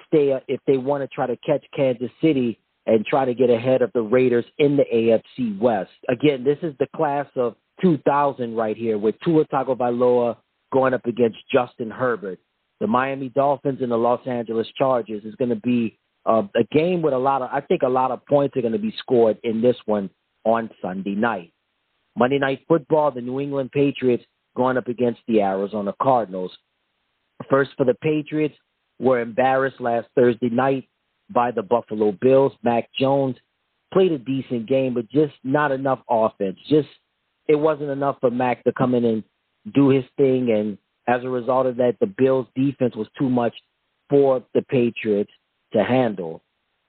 stay, if they want to try to catch Kansas City and try to get ahead of the Raiders in the AFC West. Again, this is the class of 2000 right here with Tua Tagovailoa going up against Justin Herbert. The Miami Dolphins and the Los Angeles Chargers is going to be uh, a game with a lot of, I think a lot of points are going to be scored in this one on Sunday night. Monday Night Football, the New England Patriots going up against the Arizona Cardinals. First for the Patriots, were embarrassed last Thursday night by the Buffalo Bills. Mac Jones played a decent game, but just not enough offense. Just it wasn't enough for Mac to come in and do his thing, and as a result of that, the Bills' defense was too much for the Patriots to handle.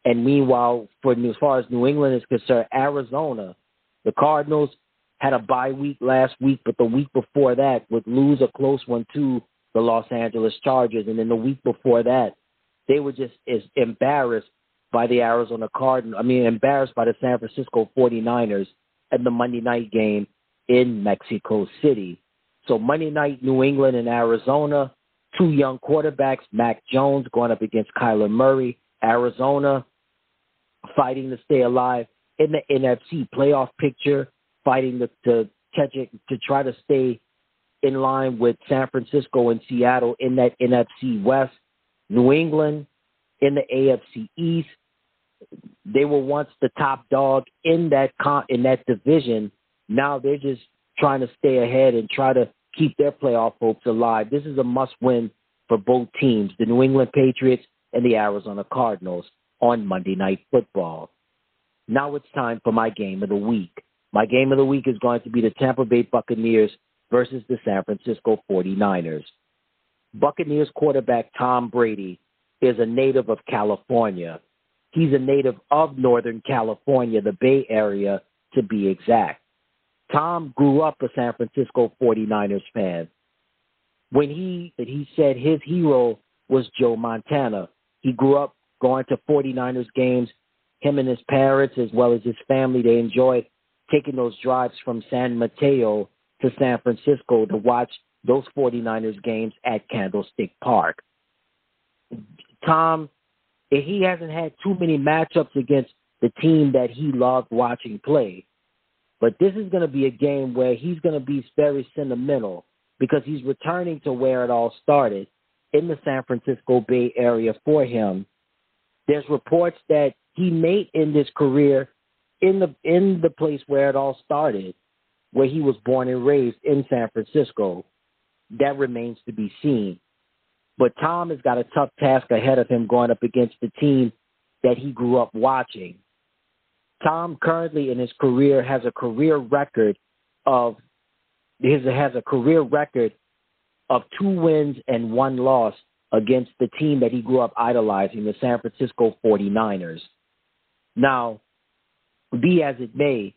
And meanwhile, for as far as New England is concerned, Arizona, the Cardinals had a bye week last week, but the week before that would lose a close one to the Los Angeles Chargers, and then the week before that, they were just as embarrassed by the Arizona Cardinals. I mean, embarrassed by the San Francisco 49ers at the Monday night game in Mexico City. So Monday night, New England and Arizona, two young quarterbacks, Mac Jones going up against Kyler Murray, Arizona fighting to stay alive in the NFC playoff picture, fighting to, to catch it, to try to stay in line with San Francisco and Seattle in that NFC West. New England in the AFC East. They were once the top dog in that con- in that division. Now they're just trying to stay ahead and try to keep their playoff hopes alive. This is a must-win for both teams, the New England Patriots and the Arizona Cardinals on Monday Night Football. Now it's time for my game of the week. My game of the week is going to be the Tampa Bay Buccaneers versus the San Francisco 49ers. Buccaneers quarterback Tom Brady is a native of California. He's a native of Northern California, the Bay Area to be exact. Tom grew up a San Francisco 49ers fan. When he he said his hero was Joe Montana. He grew up going to 49ers games. Him and his parents, as well as his family, they enjoyed taking those drives from San Mateo to San Francisco to watch those 49ers games at Candlestick Park. Tom, he hasn't had too many matchups against the team that he loved watching play. But this is going to be a game where he's going to be very sentimental because he's returning to where it all started in the San Francisco Bay Area for him. There's reports that he may end his career in the in the place where it all started, where he was born and raised in San Francisco that remains to be seen. But Tom has got a tough task ahead of him going up against the team that he grew up watching. Tom currently in his career has a career record of his has a career record of two wins and one loss against the team that he grew up idolizing, the San Francisco 49ers. Now, be as it may,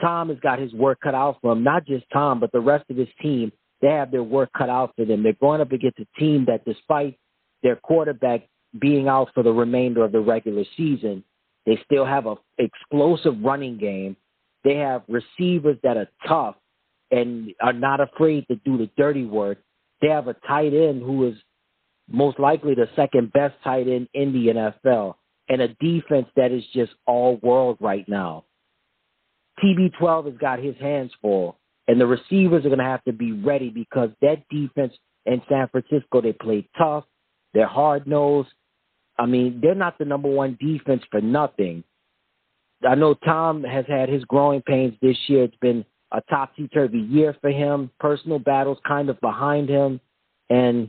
Tom has got his work cut out for him. Not just Tom, but the rest of his team. They have their work cut out for them. They're going up against a team that, despite their quarterback being out for the remainder of the regular season, they still have a explosive running game. They have receivers that are tough and are not afraid to do the dirty work. They have a tight end who is most likely the second best tight end in the NFL and a defense that is just all world right now. TB12 has got his hands full, and the receivers are going to have to be ready because that defense in San Francisco, they play tough, they're hard nosed. I mean, they're not the number one defense for nothing. I know Tom has had his growing pains this year. It's been a topsy turvy year for him. Personal battles kind of behind him, and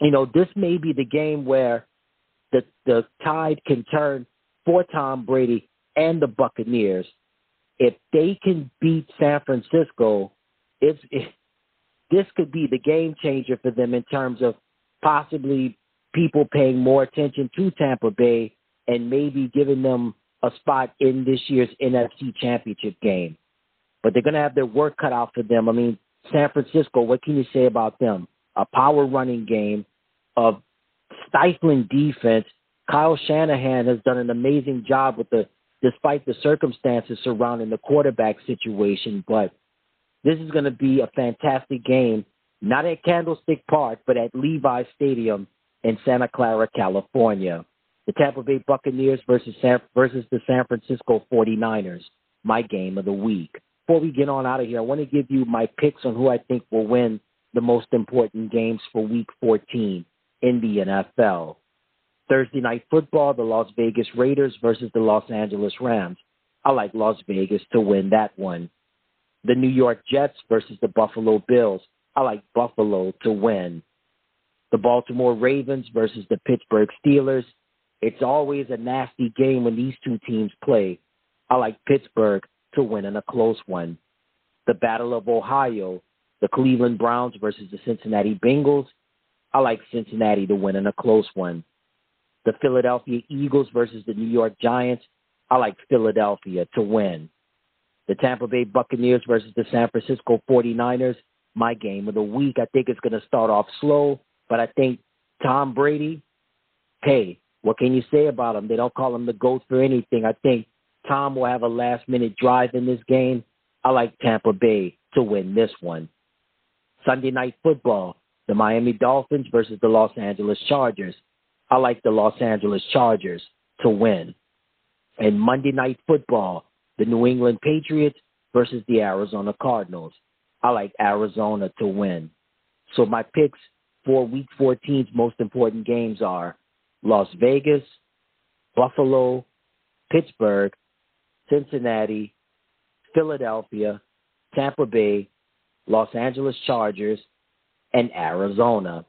you know this may be the game where the the tide can turn for Tom Brady and the Buccaneers if they can beat San Francisco. It's it, this could be the game changer for them in terms of possibly people paying more attention to Tampa Bay and maybe giving them a spot in this year's NFC Championship game. But they're going to have their work cut out for them. I mean, San Francisco, what can you say about them? A power running game, a stifling defense. Kyle Shanahan has done an amazing job with the, despite the circumstances surrounding the quarterback situation. But this is going to be a fantastic game, not at Candlestick Park, but at Levi Stadium in Santa Clara, California. The Tampa Bay Buccaneers versus San, versus the San Francisco 49ers, my game of the week. Before we get on out of here, I want to give you my picks on who I think will win the most important games for week 14 in the NFL. Thursday night football, the Las Vegas Raiders versus the Los Angeles Rams. I like Las Vegas to win that one. The New York Jets versus the Buffalo Bills. I like Buffalo to win. The Baltimore Ravens versus the Pittsburgh Steelers. It's always a nasty game when these two teams play. I like Pittsburgh to win in a close one. The Battle of Ohio, the Cleveland Browns versus the Cincinnati Bengals. I like Cincinnati to win in a close one. The Philadelphia Eagles versus the New York Giants. I like Philadelphia to win. The Tampa Bay Buccaneers versus the San Francisco 49ers. My game of the week. I think it's going to start off slow, but I think Tom Brady, hey, what can you say about him? They don't call him the GOAT for anything. I think Tom will have a last minute drive in this game. I like Tampa Bay to win this one. Sunday night football, the Miami Dolphins versus the Los Angeles Chargers. I like the Los Angeles Chargers to win. And Monday night football, the New England Patriots versus the Arizona Cardinals. I like Arizona to win. So my picks for week 14's most important games are Las Vegas, Buffalo, Pittsburgh, Cincinnati, Philadelphia, Tampa Bay, Los Angeles Chargers, and Arizona.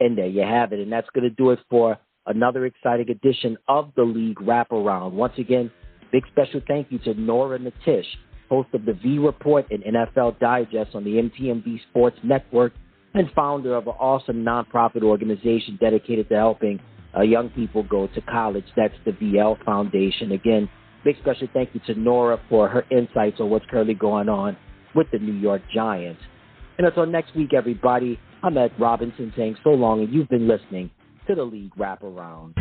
And there you have it. And that's going to do it for another exciting edition of the League Wraparound. Once again, big special thank you to Nora Natish, host of the V Report and NFL Digest on the MTMV Sports Network, and founder of an awesome nonprofit organization dedicated to helping uh, young people go to college. That's the VL Foundation. Again, big special thank you to Nora for her insights on what's currently going on with the New York Giants. And until next week, everybody, I'm Ed Robinson saying so long, and you've been listening to the League Wraparound.